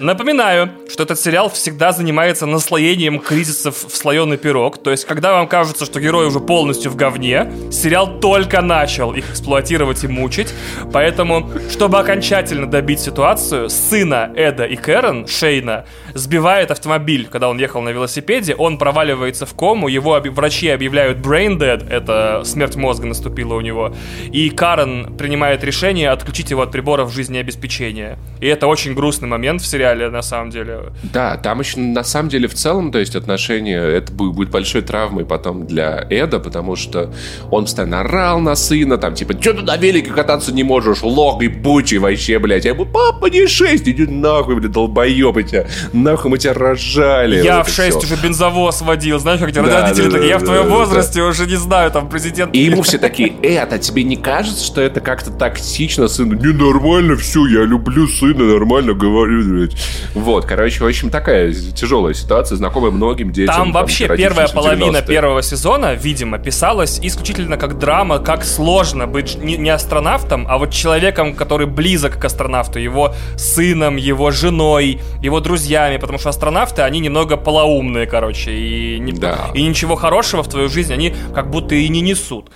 Speaker 2: Напоминаю, что этот сериал всегда занимается наслоением кризисов в слоеный пирог. То есть, когда вам кажется, что герой уже полностью в говне, Сериал только начал их эксплуатировать и мучить, поэтому, чтобы окончательно добить ситуацию, сына Эда и Кэрон, Шейна, сбивает автомобиль, когда он ехал на велосипеде, он проваливается в кому, его оби- врачи объявляют brain dead, это смерть мозга наступила у него, и Карен принимает решение отключить его от приборов жизнеобеспечения. И это очень грустный момент в сериале, на самом деле.
Speaker 1: Да, там еще на самом деле в целом, то есть отношения, это будет большой травмой потом для Эда, потому что он постоянно орал на сына, там, типа, что ты на велике кататься не можешь, лог и бучий вообще, блядь. Я ему, папа, не 6, иди нахуй, блядь, долбоеб тебя, нахуй мы тебя рожали.
Speaker 2: Я
Speaker 1: вот
Speaker 2: в
Speaker 1: это
Speaker 2: 6
Speaker 1: всё.
Speaker 2: уже бензовоз водил, знаешь, как тебе
Speaker 1: Да,
Speaker 2: родители
Speaker 1: да,
Speaker 2: такие, я
Speaker 1: да,
Speaker 2: в твоем возрасте уже не знаю, там, президент...
Speaker 1: И ему все такие, Эд, а тебе не кажется, что это как-то токсично сыну? Не, нормально все, я люблю сына, нормально говорю, блядь. Вот, короче, в общем, такая тяжелая ситуация, знакомая многим детям.
Speaker 2: Там вообще
Speaker 1: родившимся
Speaker 2: первая половина
Speaker 1: 90-е.
Speaker 2: первого сезона, видимо, писалась исключительно как драма, как сложно быть не, не астронавтом, а вот человеком, который близок к астронавту, его сыном, его женой, его друзьями, потому что астронавты, они немного полоумные, короче, и, не-
Speaker 1: Да.
Speaker 2: и ничего хорошего в твою жизнь они как будто и не несут.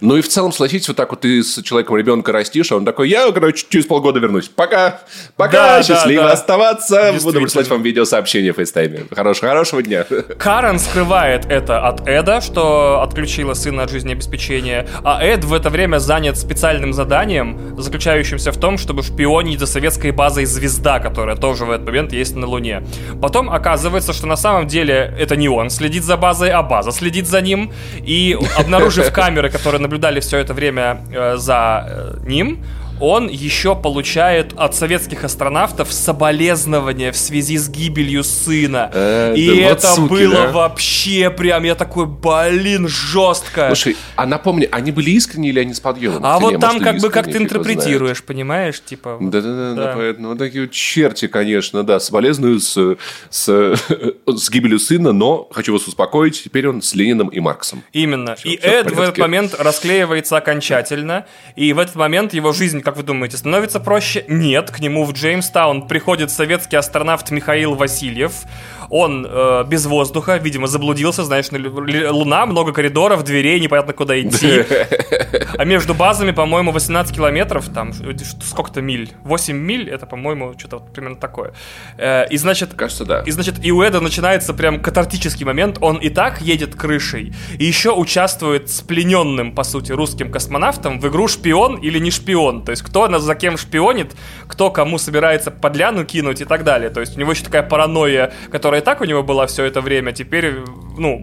Speaker 1: Ну и в целом, согласитесь, вот так вот ты с человеком ребенка растишь, а он такой, я, короче, через полгода вернусь. Пока, пока,
Speaker 2: Да, да,
Speaker 1: счастливо
Speaker 2: да.
Speaker 1: оставаться. Буду присылать вам видеосообщение в FaceTime е. Хорошего, хорошего дня. (laughs)
Speaker 2: Карен скрывает это от Эда, что отключила сына от жизнеобеспечения, а Эд в это время занят специальным заданием, заключающимся в том, чтобы шпионить за советской базой «Звезда», которая тоже в этот момент есть на Луне. Потом оказывается, что на самом деле это не он следит за базой, а база следит за ним. И обнаружив (laughs) камеры, которые наблюдали все это время э, за э, ним, он еще получает от советских астронавтов соболезнования в связи с гибелью сына.
Speaker 1: Э,
Speaker 2: И
Speaker 1: да вот
Speaker 2: это
Speaker 1: суки,
Speaker 2: было
Speaker 1: да.
Speaker 2: вообще прям, я такой, блин, жестко.
Speaker 1: Слушай, а напомни, они были искренние или они с подъемом?
Speaker 2: а вот там
Speaker 1: может,
Speaker 2: как бы как ты интерпретируешь, понимаешь, типа. вот.
Speaker 1: Да-да-да,
Speaker 2: Да.
Speaker 1: да. поэтому вот такие вот черти, конечно, да, соболезную с, с, (laughs) с гибелью сына, но хочу вас успокоить, теперь он с Лениным и Марксом.
Speaker 2: Именно.
Speaker 1: Всё-
Speaker 2: и
Speaker 1: всё в
Speaker 2: Эд в этот
Speaker 1: порядке.
Speaker 2: момент расклеивается окончательно. И в этот момент его жизнь, как вы думаете, становится проще? Нет. К нему в Джеймстаун приходит советский астронавт Михаил Васильев. Он э, без воздуха, видимо, заблудился, знаешь, на Луна, много коридоров, дверей, непонятно куда идти. (laughs) А между базами, по-моему, 18 километров, там, э, сколько-то миль? 8 миль, это, по-моему, что-то вот примерно такое. Э, И, значит,
Speaker 1: Кажется, да.
Speaker 2: и значит, и у Эда начинается прям катартический момент. Он и так едет крышей, и еще участвует с плененным, по сути, русским космонавтом в игру шпион или не шпион. То есть, кто за кем шпионит, кто кому собирается подляну кинуть и так далее. То есть, у него еще такая паранойя, которая и так у него была все это время, теперь, ну,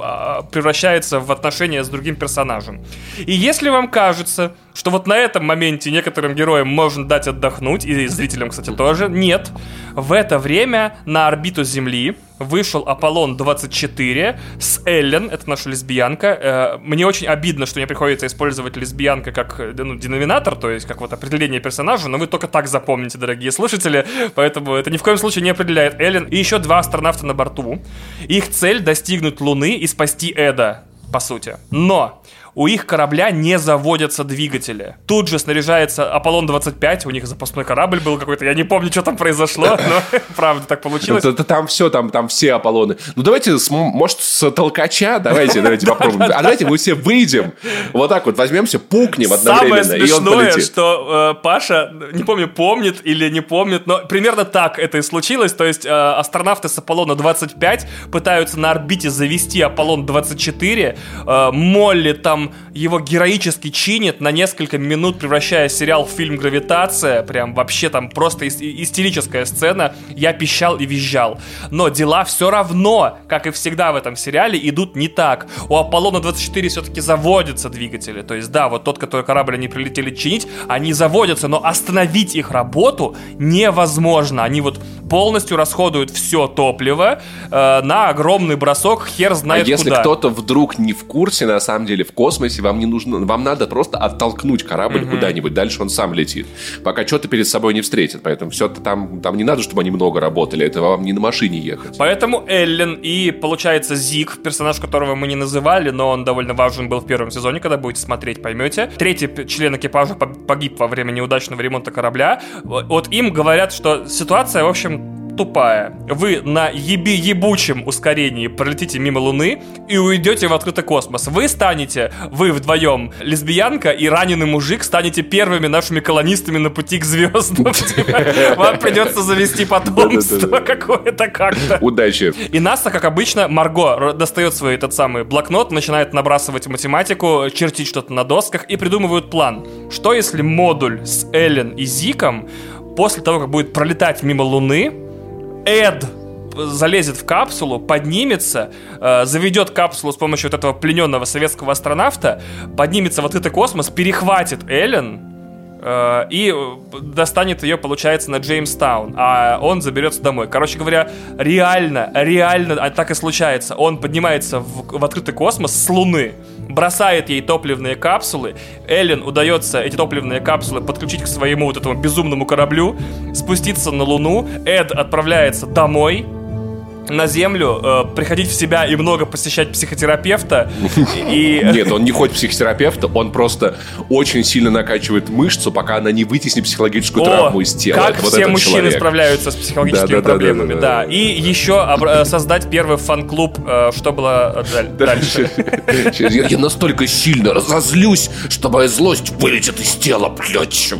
Speaker 2: а, превращается в отношения с другим персонажем. И если вам кажется, что вот на этом моменте некоторым героям можно дать отдохнуть, и зрителям, кстати, тоже, нет. В это время на орбиту Земли вышел Аполлон-24 с Эллен, это наша лесбиянка. Э, Мне очень обидно, что мне приходится использовать лесбиянка как э, ну, деноминатор, то есть как вот определение персонажа, но вы только так запомните, дорогие слушатели, поэтому это ни в коем случае не определяет Эллен. И еще два астронавта на борту. Их цель достигнуть Луны и спасти Эда, по сути. Но у их корабля не заводятся двигатели. Тут же снаряжается Аполлон-25, у них запасной корабль был какой-то, я не помню, что там произошло, (laughs) но (laughs) правда так получилось.
Speaker 1: Это- это там все, там, там все Аполлоны. Ну, давайте, может, с толкача, давайте, давайте (laughs) попробуем. А давайте мы все выйдем, вот так вот возьмемся, пукнем
Speaker 2: Самое
Speaker 1: одновременно, он
Speaker 2: смешное, что э, Паша, не помню, помнит или не помнит, но примерно так это и случилось. То есть э, астронавты с Аполлона-25 пытаются на орбите завести Аполлон-24. Э, Молли там его героически чинит на несколько минут, превращая сериал в фильм «Гравитация». Прям вообще там просто ис- истерическая сцена. Я пищал и визжал. Но дела все равно, как и всегда в этом сериале, идут не так. У Аполлона-24 все-таки заводятся двигатели. То есть, да, вот тот, который корабль они прилетели чинить, они заводятся, но остановить их работу невозможно. Они вот полностью расходуют все топливо э, на огромный бросок, хер
Speaker 1: А
Speaker 2: знает
Speaker 1: если
Speaker 2: куда.
Speaker 1: кто-то вдруг не в курсе, на самом деле, в космосе, вам не нужно, вам надо просто оттолкнуть корабль куда-нибудь, дальше он сам летит. Пока что-то перед собой не встретит. Поэтому все там, там не надо, чтобы они много работали, это вам не на машине ехать.
Speaker 2: Поэтому Эллен и, получается, Зиг, персонаж, которого мы не называли, но он довольно важен был в первом сезоне, когда будете смотреть, поймете. Третий член экипажа по- погиб во время неудачного ремонта корабля. Вот им говорят, что ситуация, в общем, тупая. Вы на еби-ебучем ускорении пролетите мимо Луны и уйдете в открытый космос. Вы станете, вы вдвоем, лесбиянка и раненый мужик, станете первыми нашими колонистами на пути к звездам. (laughs) Вам придется завести потомство какое-то как-то.
Speaker 1: Удачи.
Speaker 2: И НАСА, как обычно, Марго достает свой этот самый блокнот, начинает набрасывать математику, чертить что-то на досках и придумывают план. Что если модуль с Эллен и Зиком после того, как будет пролетать мимо Луны, Эд залезет в капсулу, поднимется, э, заведет капсулу с помощью вот этого плененного советского астронавта, поднимется в открытый космос, перехватит Эллен, и достанет ее, получается, на Джеймстаун, а он заберется домой. Короче говоря, реально, реально а так и случается. Он поднимается в, в открытый космос с Луны, бросает ей топливные капсулы. Эллен удается эти топливные капсулы подключить к своему вот этому безумному кораблю, спуститься на Луну. Эд отправляется домой, на землю, э, приходить в себя и много посещать психотерапевта. И...
Speaker 1: Нет, он не ходит к психотерапевту, он просто очень сильно накачивает мышцу, пока она не вытеснит психологическую О, травму из тела.
Speaker 2: Как вот все мужчины человек. справляются с психологическими да, проблемами, да, да, да, да. И еще э, создать первый фан-клуб, э, что было дальше.
Speaker 1: Я настолько сильно разозлюсь, что моя злость вылетит из тела, блядь.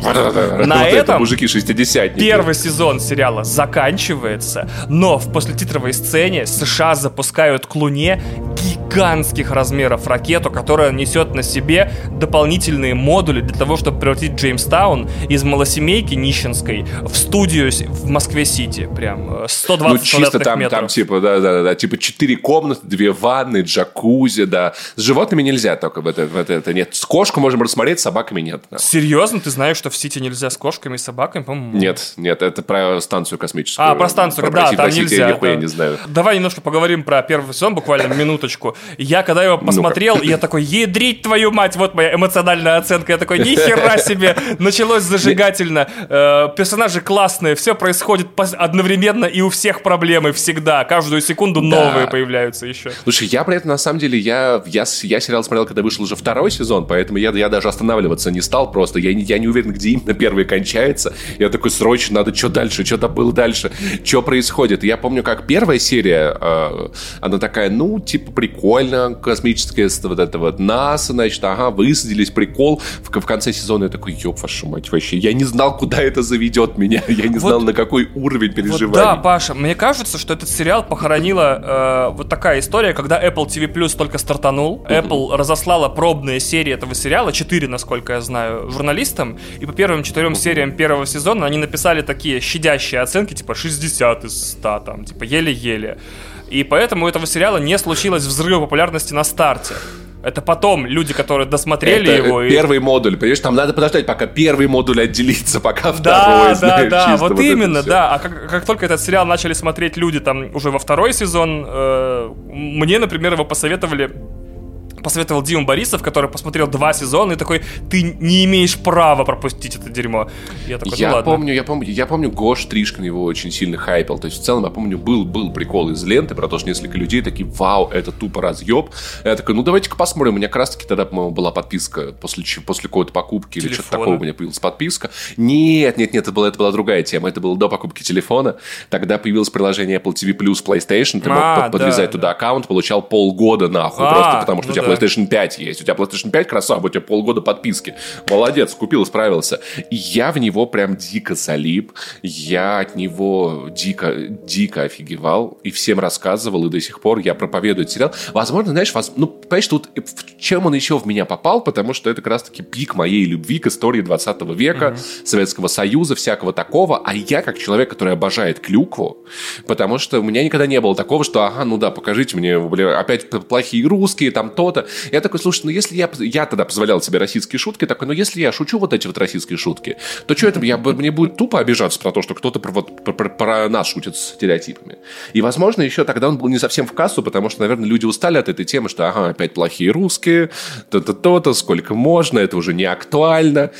Speaker 2: На этом
Speaker 1: мужики 60
Speaker 2: Первый сезон сериала заканчивается, но в послетитровой сцене США запускают к Луне гигантских размеров ракету, которая несет на себе дополнительные модули для того, чтобы превратить Джеймстаун из малосемейки нищенской в студию в Москве-Сити. Прям 120
Speaker 1: Ну, чисто там, метров. там, типа, да, да, да, типа 4 комнаты, 2 ванны, джакузи, да. С животными нельзя только в это, в это, это нет. С кошку можем рассмотреть, с собаками нет. Да.
Speaker 2: Серьезно? Ты знаешь, что в Сити нельзя с кошками и собаками?
Speaker 1: По-моему. Нет, нет, это про станцию космическую.
Speaker 2: А, про станцию, про да, там нельзя.
Speaker 1: Я да. не знаю.
Speaker 2: Давай немножко поговорим про первый сезон, буквально минуточку. Я, когда его посмотрел, я такой, ядрить твою мать, вот моя эмоциональная оценка. Я такой, нихера себе, началось зажигательно. Э, персонажи классные, все происходит одновременно и у всех проблемы всегда. Каждую секунду новые появляются еще.
Speaker 1: Слушай, я при этом, на самом деле, я, я, я сериал смотрел, когда вышел уже второй сезон, поэтому я, я даже останавливаться не стал просто. Я, я не уверен, где именно первый кончается. Я такой, срочно, надо, что дальше, что там было дальше, что происходит. я помню, как первая серия, э, она такая, ну, типа, прикольно, космическое вот это вот НАСА, значит, ага, высадились, прикол. В, в конце сезона я такой, ёб вашу мать, вообще, я не знал, куда это заведет меня, (laughs) я не знал, вот, на какой уровень переживаний. Вот
Speaker 2: да, Паша, мне кажется, что этот сериал похоронила э, вот такая история, когда Apple TV Plus только стартанул, uh-huh. Apple разослала пробные серии этого сериала, 4, насколько я знаю, журналистам, и по первым четырем uh-huh. сериям первого сезона они написали такие щадящие оценки, типа 60 из 100, там, типа еле-еле. И поэтому у этого сериала не случилось взрыва популярности на старте. Это потом люди, которые досмотрели это его.
Speaker 1: Первый и... модуль, понимаешь, там надо подождать, пока первый модуль отделится, пока
Speaker 2: да, второй. Да, знаешь, да, да, вот, вот именно, да. А как, как только этот сериал начали смотреть люди там уже во второй сезон, э, мне, например, его посоветовали посоветовал Дима Борисов, который посмотрел два сезона и такой, ты не имеешь права пропустить это дерьмо.
Speaker 1: Я такой, я ну, ладно. помню, я помню, я помню, Гош Тришкин его очень сильно хайпил. То есть в целом, я помню, был, был прикол из ленты про то, что несколько людей такие, вау, это тупо разъеб. Я такой, ну давайте-ка посмотрим. У меня как раз таки тогда, по-моему, была подписка после, после какой-то покупки телефона. или что-то такого у меня появилась подписка. Нет, нет, нет, это была, это была другая тема. Это было до покупки телефона. Тогда появилось приложение Apple TV Plus PlayStation. Ты а, мог подвязать да, туда да. аккаунт, получал полгода нахуй. А, просто потому что ну у тебя да. PlayStation 5 есть. У тебя PlayStation 5 красава, у тебя полгода подписки. Молодец, купил, справился. И я в него прям дико залип. Я от него дико, дико офигевал. И всем рассказывал, и до сих пор я проповедую этот сериал. Возможно, знаешь, воз... ну, понимаешь, тут чем он еще в меня попал, потому что это как раз-таки пик моей любви к истории 20 века, mm-hmm. Советского Союза, всякого такого. А я, как человек, который обожает клюкву, потому что у меня никогда не было такого, что, ага, ну да, покажите мне, блин, опять плохие русские, там то-то. Я такой, слушай, ну если я, я тогда позволял себе российские шутки, такой, ну если я шучу вот эти вот российские шутки, то что это, я, мне будет тупо обижаться про то, что кто-то про, вот, про, про, нас шутит с стереотипами. И, возможно, еще тогда он был не совсем в кассу, потому что, наверное, люди устали от этой темы, что, ага, опять плохие русские, то-то, то-то, сколько можно, это уже не актуально.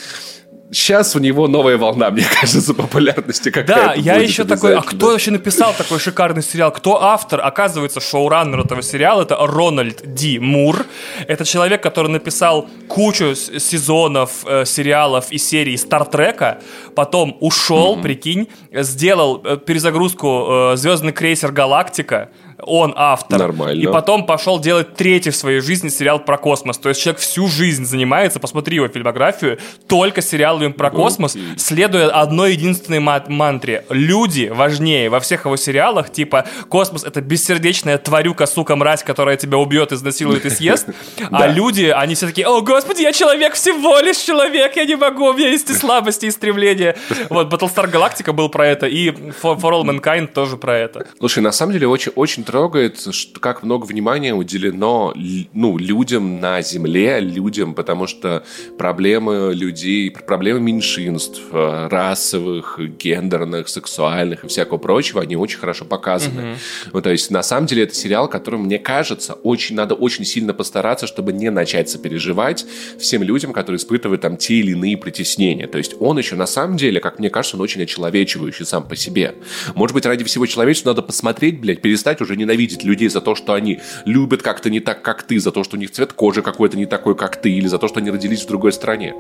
Speaker 1: Сейчас у него новая волна, (laughs) мне кажется, популярности какая-то.
Speaker 2: Да, я еще такой, а кто вообще написал такой шикарный сериал? Кто автор? Оказывается, шоураннер этого сериала это Рональд Ди Мур. Это человек, который написал кучу сезонов, э, сериалов и серий Стартрека, потом ушел, mm-hmm. прикинь, сделал э, перезагрузку э, Звездный крейсер Галактика, он автор.
Speaker 1: Нормально.
Speaker 2: И потом пошел делать третий в своей жизни сериал про космос. То есть человек всю жизнь занимается, посмотри его фильмографию, только сериалами про космос, okay. следуя одной единственной мантре. Люди важнее во всех его сериалах, типа космос это бессердечная тварюка, сука, мразь, которая тебя убьет, изнасилует и съест. (laughs) А люди, они все такие, о, господи, я человек, всего лишь человек, я не могу, у меня есть и слабости, и стремления. Вот, Battlestar Galactica был про это, и For All Mankind тоже про это.
Speaker 1: Слушай, на самом деле очень, очень трогает, что как много внимания уделено ну, людям на Земле, людям, потому что проблемы людей, проблемы меньшинств, э, расовых, гендерных, сексуальных и всякого прочего, они очень хорошо показаны. Mm-hmm. Ну, то есть, на самом деле, это сериал, который, мне кажется, очень надо очень сильно постараться, чтобы не начать сопереживать всем людям, которые испытывают там те или иные притеснения. То есть, он еще, на самом деле, как мне кажется, он очень очеловечивающий сам по себе. Может быть, ради всего человечества надо посмотреть, блядь, перестать уже ненавидеть людей за то, что они любят как-то не так, как ты, за то, что у них цвет кожи какой-то не такой, как ты, или за то, что они родились в другой стране.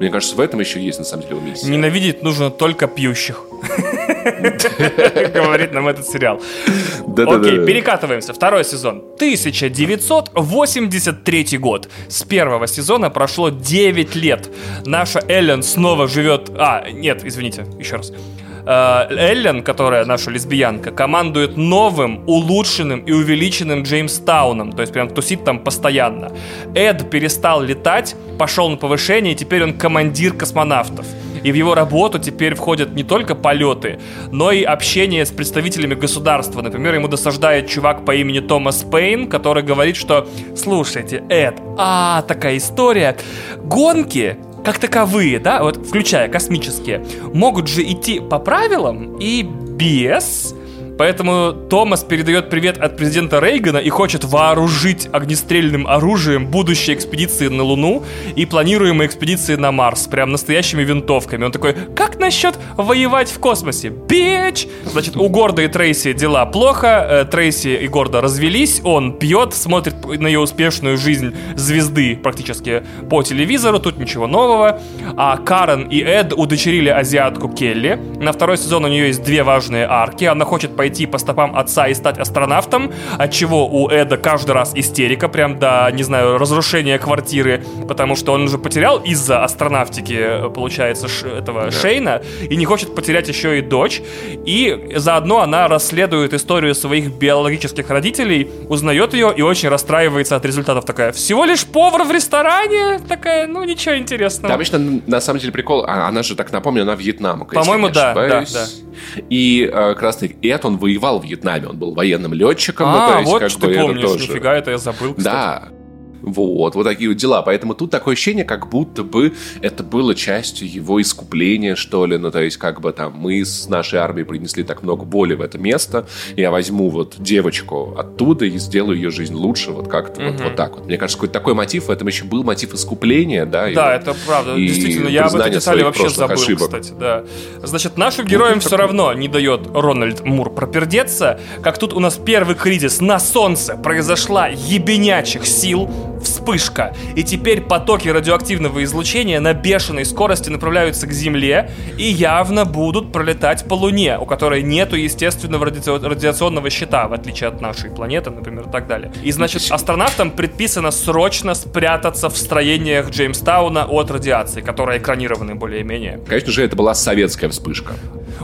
Speaker 1: Мне кажется, в этом еще есть, на самом деле,
Speaker 2: миссия. Ненавидеть нужно только пьющих. (laughs) Говорит нам этот сериал. Окей, перекатываемся. Второй сезон. 1983 год. С первого сезона прошло 9 лет. Наша Эллен снова живет... А, нет, извините, еще раз. Э, Эллен, которая наша лесбиянка, командует новым, улучшенным и увеличенным Джеймстауном, то есть прям тусит там постоянно. Эд перестал летать, пошел на повышение, и теперь он командир космонавтов. И в его работу теперь входят не только полеты, но и общение с представителями государства. Например, ему досаждает чувак по имени Томас Пейн, который говорит, что «Слушайте, Эд, а, такая история. Гонки как таковые, да, вот включая космические, могут же идти по правилам и без Поэтому Томас передает привет от президента Рейгана и хочет вооружить огнестрельным оружием будущие экспедиции на Луну и планируемые экспедиции на Марс, прям настоящими винтовками. Он такой, как насчет воевать в космосе? Бич! Значит, у Горда и Трейси дела плохо, э, Трейси и Горда развелись, он пьет, смотрит на ее успешную жизнь звезды практически по телевизору, тут ничего нового. А Карен и Эд удочерили азиатку Келли. На второй сезон у нее есть две важные арки. Она хочет пойти пойти по стопам отца и стать астронавтом, от чего у Эда каждый раз истерика, прям до, не знаю, разрушения квартиры, потому что он уже потерял из-за астронавтики, получается, ш, этого да. Шейна, и не хочет потерять еще и дочь. И заодно она расследует историю своих биологических родителей, узнает ее и очень расстраивается от результатов. Такая, всего лишь повар в ресторане? Такая, ну ничего интересного.
Speaker 1: Там обычно, на самом деле, прикол, а, она же, так напомню, она вьетнамка.
Speaker 2: По-моему, да, да, да.
Speaker 1: И э, как раз таки Эд, он воевал в Вьетнаме, он был военным летчиком.
Speaker 2: А, ну, то есть, вот как что бы, ты помнишь, тоже... нифига, это я забыл, кстати.
Speaker 1: Да, вот, вот такие вот дела. Поэтому тут такое ощущение, как будто бы это было частью его искупления, что ли. Ну, то есть, как бы там мы с нашей армией принесли так много боли в это место. Я возьму вот девочку оттуда и сделаю ее жизнь лучше, вот как-то угу. вот, вот так вот. Мне кажется, какой-то такой мотив в этом еще был мотив искупления, да.
Speaker 2: Да, его, это правда. И Действительно, я об этой детали вообще забыл, ошибок. кстати, да. Значит, нашим героям ну, все такой... равно не дает Рональд Мур пропердеться, как тут у нас первый кризис на солнце произошла ебенячих сил, вспышка. И теперь потоки радиоактивного излучения на бешеной скорости направляются к Земле и явно будут пролетать по Луне, у которой нету естественного радиационного щита, в отличие от нашей планеты, например, и так далее. И значит, астронавтам предписано срочно спрятаться в строениях Джеймстауна от радиации, которые экранированы более-менее.
Speaker 1: Конечно же, это была советская вспышка.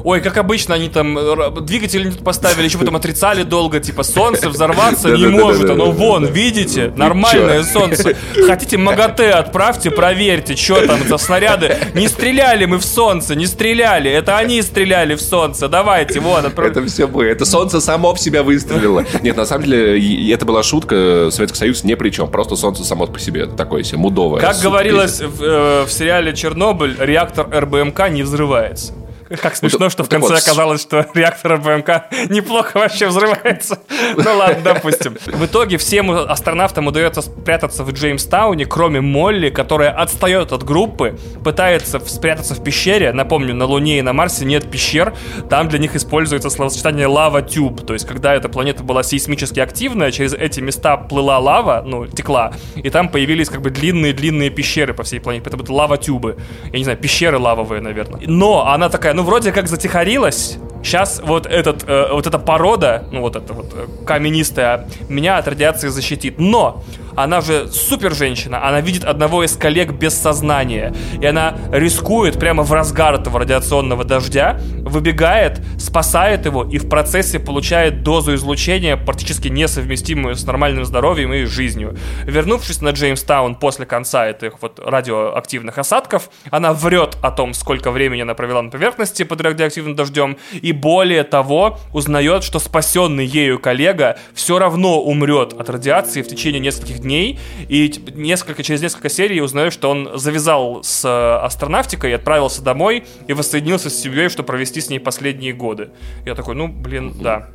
Speaker 2: Ой, как обычно, они там двигатели поставили, еще потом отрицали долго, типа, солнце взорваться не может, оно вон, видите, нормальное солнце. Хотите МАГАТЭ отправьте, проверьте, что там за снаряды. Не стреляли мы в солнце, не стреляли, это они стреляли в солнце, давайте, вон.
Speaker 1: Отправ... Это все мы, это солнце само в себя выстрелило. Нет, на самом деле, это была шутка, Советский Союз ни при чем, просто солнце само по себе, такое себе мудовое.
Speaker 2: Как говорилось э, в сериале «Чернобыль», реактор РБМК не взрывается. Как смешно, что в конце оказалось, что реактор БМК (laughs) неплохо вообще взрывается. Ну ладно, допустим. В итоге всем астронавтам удается спрятаться в Джеймстауне, кроме Молли, которая отстает от группы, пытается спрятаться в пещере. Напомню, на Луне и на Марсе нет пещер. Там для них используется словосочетание лава-тюб. То есть, когда эта планета была сейсмически активная, через эти места плыла лава, ну, текла, и там появились как бы длинные-длинные пещеры по всей планете. Это лава-тюбы. Я не знаю, пещеры лавовые, наверное. Но она такая, ну, вроде как затихарилась, Сейчас вот, этот, э, вот эта порода, ну вот эта вот э, каменистая, меня от радиации защитит. Но она же супер женщина, она видит одного из коллег без сознания, и она рискует прямо в разгар этого радиационного дождя, выбегает, спасает его и в процессе получает дозу излучения, практически несовместимую с нормальным здоровьем и жизнью. Вернувшись на Джеймстаун после конца этих вот радиоактивных осадков, она врет о том, сколько времени она провела на поверхности под радиоактивным дождем, и более того, узнает, что спасенный ею коллега все равно умрет от радиации в течение нескольких дней, и несколько, через несколько серий узнаю, что он завязал с э, астронавтикой отправился домой и воссоединился с семьей, чтобы провести с ней последние годы. Я такой, ну, блин, да.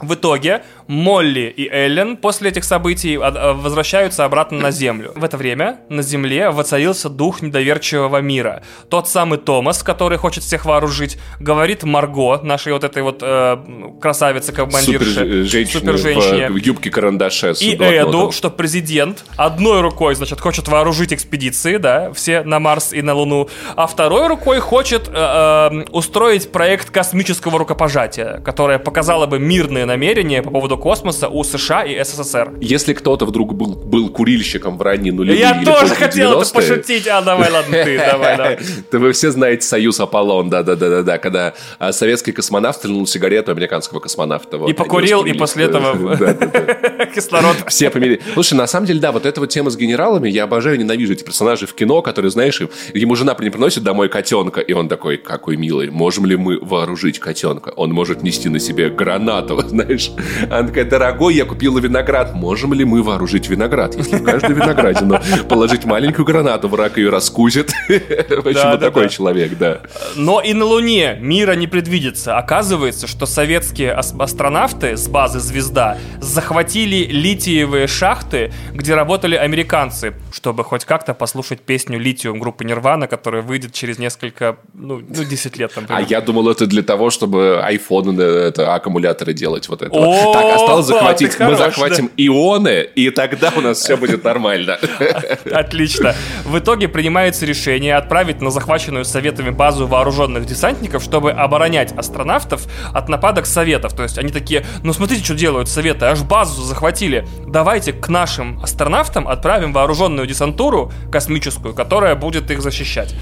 Speaker 2: В итоге Молли и Эллен после этих событий а, возвращаются обратно на Землю. В это время на Земле воцарился дух недоверчивого мира. Тот самый Томас, который хочет всех вооружить, говорит Марго, нашей вот этой вот э, красавице-командирше.
Speaker 1: Супер женщине. В, в юбке карандаша.
Speaker 2: И Эду, что президент одной рукой, значит, хочет вооружить экспедиции, да, все на Марс и на Луну, а второй рукой хочет э, э, устроить проект космического рукопожатия, которое показало бы мирные намерения по поводу космоса у США и СССР.
Speaker 1: Если кто-то вдруг был, был курильщиком в ранние нулевые
Speaker 2: Я тоже хотел это пошутить. А, давай, ладно, ты, (laughs) давай, давай.
Speaker 1: Да вы все знаете Союз Аполлон, да-да-да-да, когда а, советский космонавт стрельнул сигарету американского космонавта.
Speaker 2: И покурил, и после этого (laughs) (laughs) кислород.
Speaker 1: Все померили. Слушай, на самом деле, да, вот эта вот тема с генералами, я обожаю, ненавижу эти персонажи в кино, которые, знаешь, ему жена приносит домой котенка, и он такой, какой милый, можем ли мы вооружить котенка? Он может нести на себе гранату, знаешь. Она такая, дорогой, я купила виноград. Можем ли мы вооружить виноград? Если в каждой виноградину положить маленькую гранату, враг ее раскусит. (laughs) Почему такой человек, да.
Speaker 2: Но и на Луне мира не предвидится. Оказывается, что советские астронавты с базы «Звезда» захватили литиевые шахты, где работали американцы, чтобы хоть как-то послушать песню «Литиум» группы Нирвана, которая выйдет через несколько, ну, ну 10 лет.
Speaker 1: Там, а я думал, это для того, чтобы iPhone, это аккумуляторы делать вот этого. Так, осталось захватить. Мы захватим ионы, и тогда у нас все будет нормально. (laughs)
Speaker 2: Отлично. В итоге принимается решение отправить на захваченную Советами базу вооруженных десантников, чтобы оборонять астронавтов от нападок Советов. То есть они такие, ну смотрите, что делают Советы, аж базу захватили. Давайте к нашим астронавтам отправим вооруженную десантуру космическую, которая будет их защищать.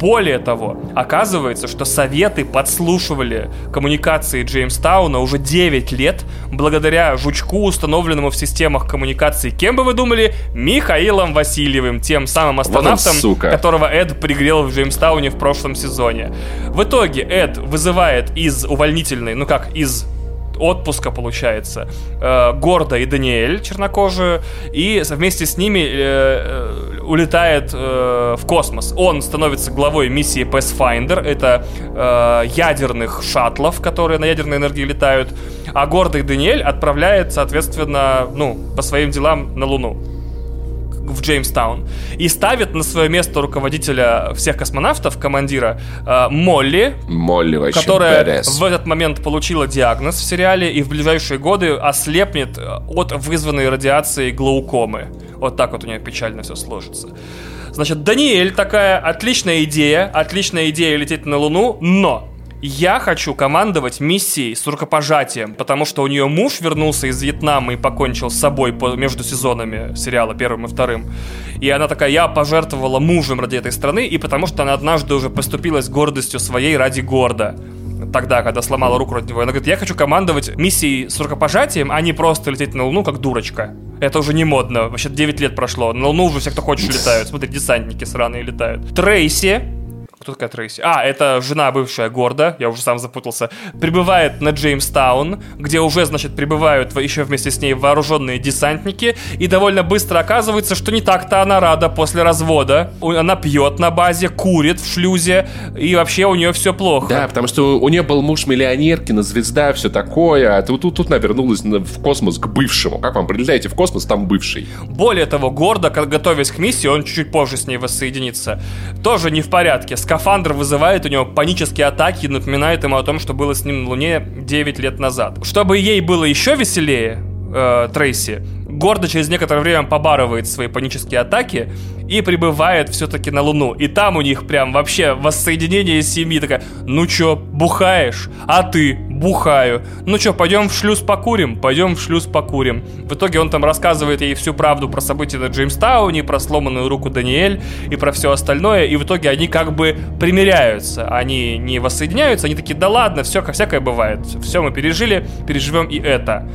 Speaker 2: Более того, оказывается, что Советы подслушивали коммуникации Джеймстауна уже 9 лет благодаря жучку, установленному в системах коммуникации. Кем бы вы думали? Михаилом Васильевым, тем самым астронавтом, вот он, которого Эд пригрел в Джеймстауне в прошлом сезоне. В итоге Эд вызывает из увольнительной, ну как, из отпуска, получается, э, Горда и Даниэль чернокожие, и вместе с ними э, э, улетает э, в космос. Он становится главой миссии Pathfinder, это э, ядерных шаттлов, которые на ядерной энергии летают, а Горда и Даниэль отправляет, соответственно, ну, по своим делам на Луну в Джеймстаун и ставит на свое место руководителя всех космонавтов, командира э, Молли,
Speaker 1: Молли вообще
Speaker 2: которая
Speaker 1: badass.
Speaker 2: в этот момент получила диагноз в сериале и в ближайшие годы ослепнет от вызванной радиации глаукомы. Вот так вот у нее печально все сложится. Значит, Даниэль такая отличная идея, отличная идея лететь на Луну, но я хочу командовать миссией с рукопожатием, потому что у нее муж вернулся из Вьетнама и покончил с собой между сезонами сериала первым и вторым. И она такая, я пожертвовала мужем ради этой страны, и потому что она однажды уже поступилась гордостью своей ради горда тогда, когда сломала руку ради него. Она говорит, я хочу командовать миссией с рукопожатием, а не просто лететь на Луну как дурочка. Это уже не модно. Вообще 9 лет прошло. На Луну уже все, кто хочет, летают. Смотри, десантники сраные летают. Трейси, Кто такая Трейси? А, это жена бывшая Горда, я уже сам запутался. Прибывает на Джеймстаун, где уже, значит, прибывают еще вместе с ней вооруженные десантники. И довольно быстро оказывается, что не так-то она рада после развода. Она пьет на базе, курит в шлюзе, и вообще у нее все плохо.
Speaker 1: Да, потому что у нее был муж миллионер, кинозвезда, все такое. А тут, тут, тут она вернулась в космос к бывшему. Как вам? Прилетаете в космос, там бывший.
Speaker 2: Более того, Гордо, готовясь к миссии, он чуть-чуть позже с ней воссоединится. Тоже не в порядке. Скафандр вызывает у него панические атаки и напоминает ему о том, что было с ним на Луне 9 лет назад. Чтобы ей было еще веселее, э, Трейси, гордо через некоторое время побарывает свои панические атаки и прибывает все-таки на Луну. И там у них прям вообще воссоединение семьи. Такая, ну чё, бухаешь? А ты? Бухаю. Ну чё, пойдем в шлюз покурим? Пойдем в шлюз покурим. В итоге он там рассказывает ей всю правду про события на Джеймстауне, про сломанную руку Даниэль и про все остальное. И в итоге они как бы примиряются. Они не воссоединяются, они такие, да ладно, все, всякое бывает. Все мы пережили, переживем и это.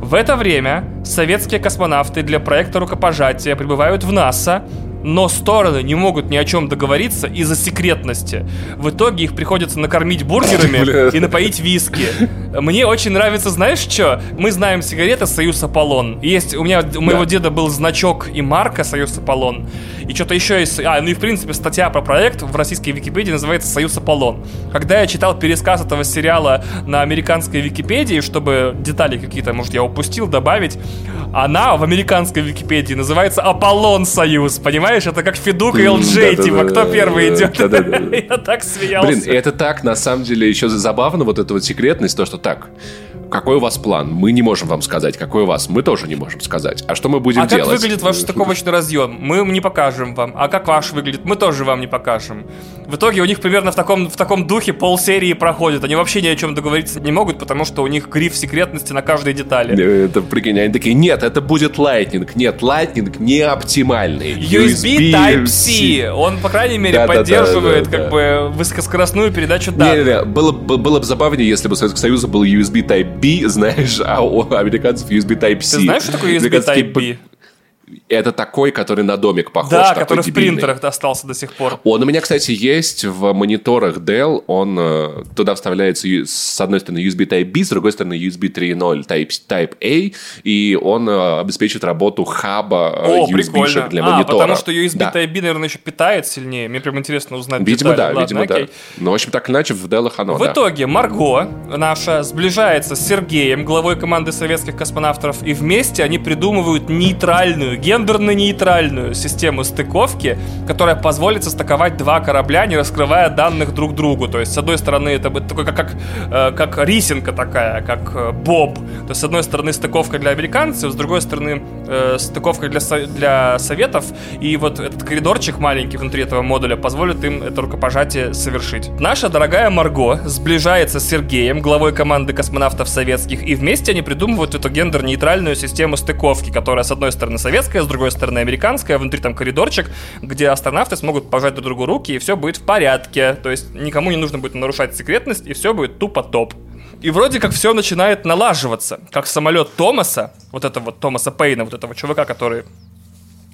Speaker 2: В это время советские космонавты для проекта рукопожатия прибывают в НАСА, но стороны не могут ни о чем договориться из-за секретности. В итоге их приходится накормить бургерами (laughs) и напоить виски. Мне очень нравится, знаешь что? Мы знаем сигареты Союз Аполлон. Есть, у меня, у моего да. деда был значок и марка Союз Аполлон. И что-то еще есть. А, ну и в принципе статья про проект в российской Википедии называется Союз Аполлон. Когда я читал пересказ этого сериала на американской Википедии, чтобы детали какие-то, может, я упустил, добавить, она в американской Википедии называется Аполлон Союз, понимаешь? Это как Федук и ЛД, типа, кто первый идет? (laughs) Я так смеялся.
Speaker 1: Блин, это так, на самом деле, еще забавно, вот эта вот секретность, то, что так, какой у вас план? Мы не можем вам сказать, какой у вас. Мы тоже не можем сказать. А что мы будем
Speaker 2: а
Speaker 1: делать?
Speaker 2: А как выглядит ваш стыковочный разъем? Мы не покажем вам. А как ваш выглядит? Мы тоже вам не покажем. В итоге у них примерно в таком, в таком духе полсерии проходит. Они вообще ни о чем договориться не могут, потому что у них гриф секретности на каждой детали.
Speaker 1: Э, это, прикинь, они такие, нет, это будет Lightning. Нет, Lightning не оптимальный.
Speaker 2: USB, USB Type-C. Он, по крайней мере, да, поддерживает да, да, как бы высокоскоростную передачу данных. Не, не,
Speaker 1: было, было бы забавнее, если бы у Советского Союза был USB Type-B, знаешь, а у американцев USB Type-C.
Speaker 2: Ты знаешь, что такое USB Type-B?
Speaker 1: Это такой, который на домик похож.
Speaker 2: Да, который дебильный. в принтерах остался до сих пор.
Speaker 1: Он у меня, кстати, есть в мониторах Dell. Он э, туда вставляется с одной стороны USB Type-B, с другой стороны USB 3.0 Type, Type-A, и он э, обеспечивает работу хаба
Speaker 2: э, USB для а, монитора. потому что USB да. Type-B, наверное, еще питает сильнее. Мне прям интересно узнать
Speaker 1: Видимо,
Speaker 2: детали.
Speaker 1: да, Ладно, видимо, окей. да. Но, в общем, так иначе в Dell оно,
Speaker 2: В да. итоге Марго наша сближается с Сергеем, главой команды советских космонавтов, и вместе они придумывают нейтральную гендерно-нейтральную систему стыковки, которая позволит состыковать два корабля, не раскрывая данных друг другу. То есть, с одной стороны, это будет такой, как, как, э, как рисинка такая, как э, боб. То есть, с одной стороны, стыковка для американцев, с другой стороны, э, стыковка для, для советов. И вот этот коридорчик маленький внутри этого модуля позволит им это рукопожатие совершить. Наша дорогая Марго сближается с Сергеем, главой команды космонавтов советских, и вместе они придумывают эту гендер-нейтральную систему стыковки, которая, с одной стороны, советская, американская, с другой стороны американская, внутри там коридорчик, где астронавты смогут пожать друг другу руки, и все будет в порядке. То есть никому не нужно будет нарушать секретность, и все будет тупо топ. И вроде как все начинает налаживаться, как самолет Томаса, вот этого вот Томаса Пейна, вот этого чувака, который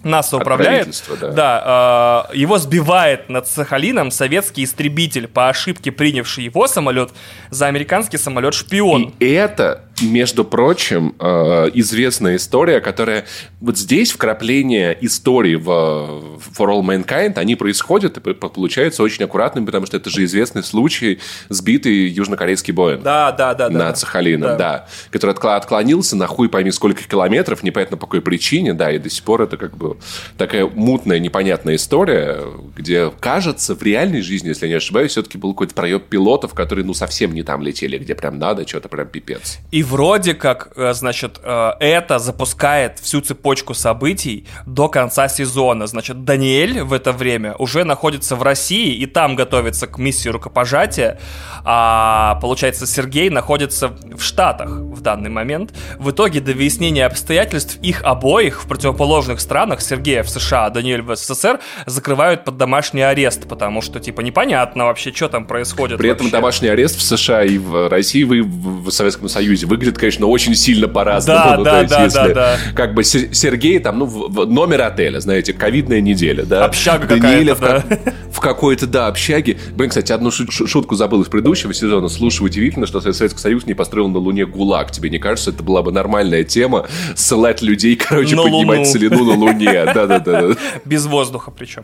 Speaker 2: НАСА управляет. Да, да э, его сбивает над Сахалином советский истребитель, по ошибке принявший его самолет за американский самолет-шпион.
Speaker 1: И это между прочим, э, известная история, которая вот здесь вкрапление истории в For All Mankind, они происходят и получаются очень аккуратными, потому что это же известный случай сбитый южнокорейский Боинг.
Speaker 2: Да, да, да.
Speaker 1: Над
Speaker 2: да.
Speaker 1: Сахалином, да. да. Который отклонился на хуй пойми сколько километров, непонятно по какой причине, да, и до сих пор это как бы такая мутная, непонятная история, где, кажется, в реальной жизни, если я не ошибаюсь, все-таки был какой-то проеб пилотов, которые, ну, совсем не там летели, где прям надо, что-то прям пипец.
Speaker 2: И вроде как, э, значит, э, это запускает всю цепочку событий до конца сезона. Значит, Даниэль в это время уже находится в России и там готовится к миссии рукопожатия, а получается Сергей находится в Штатах в данный момент. В итоге до выяснения обстоятельств их обоих в противоположных странах, Сергея в США, а Даниэль в СССР, закрывают под домашний арест, потому что, типа, непонятно вообще, что там происходит.
Speaker 1: При
Speaker 2: вообще.
Speaker 1: этом домашний арест в США и в России, вы в Советском Союзе выглядит, конечно, очень сильно по-разному.
Speaker 2: Да, ну, да, есть, да, если, да, да.
Speaker 1: Как бы Сергей там, ну, в, в номер отеля, знаете, ковидная неделя, да.
Speaker 2: Общага Даниэля
Speaker 1: в, да. в, какой-то, да, общаге. Блин, кстати, одну шутку забыл из предыдущего сезона. Слушай, удивительно, что Советский Союз не построил на Луне ГУЛАГ. Тебе не кажется, это была бы нормальная тема? Ссылать людей, короче,
Speaker 2: На
Speaker 1: поднимать целину на Луне. Да-да-да.
Speaker 2: Без воздуха причем.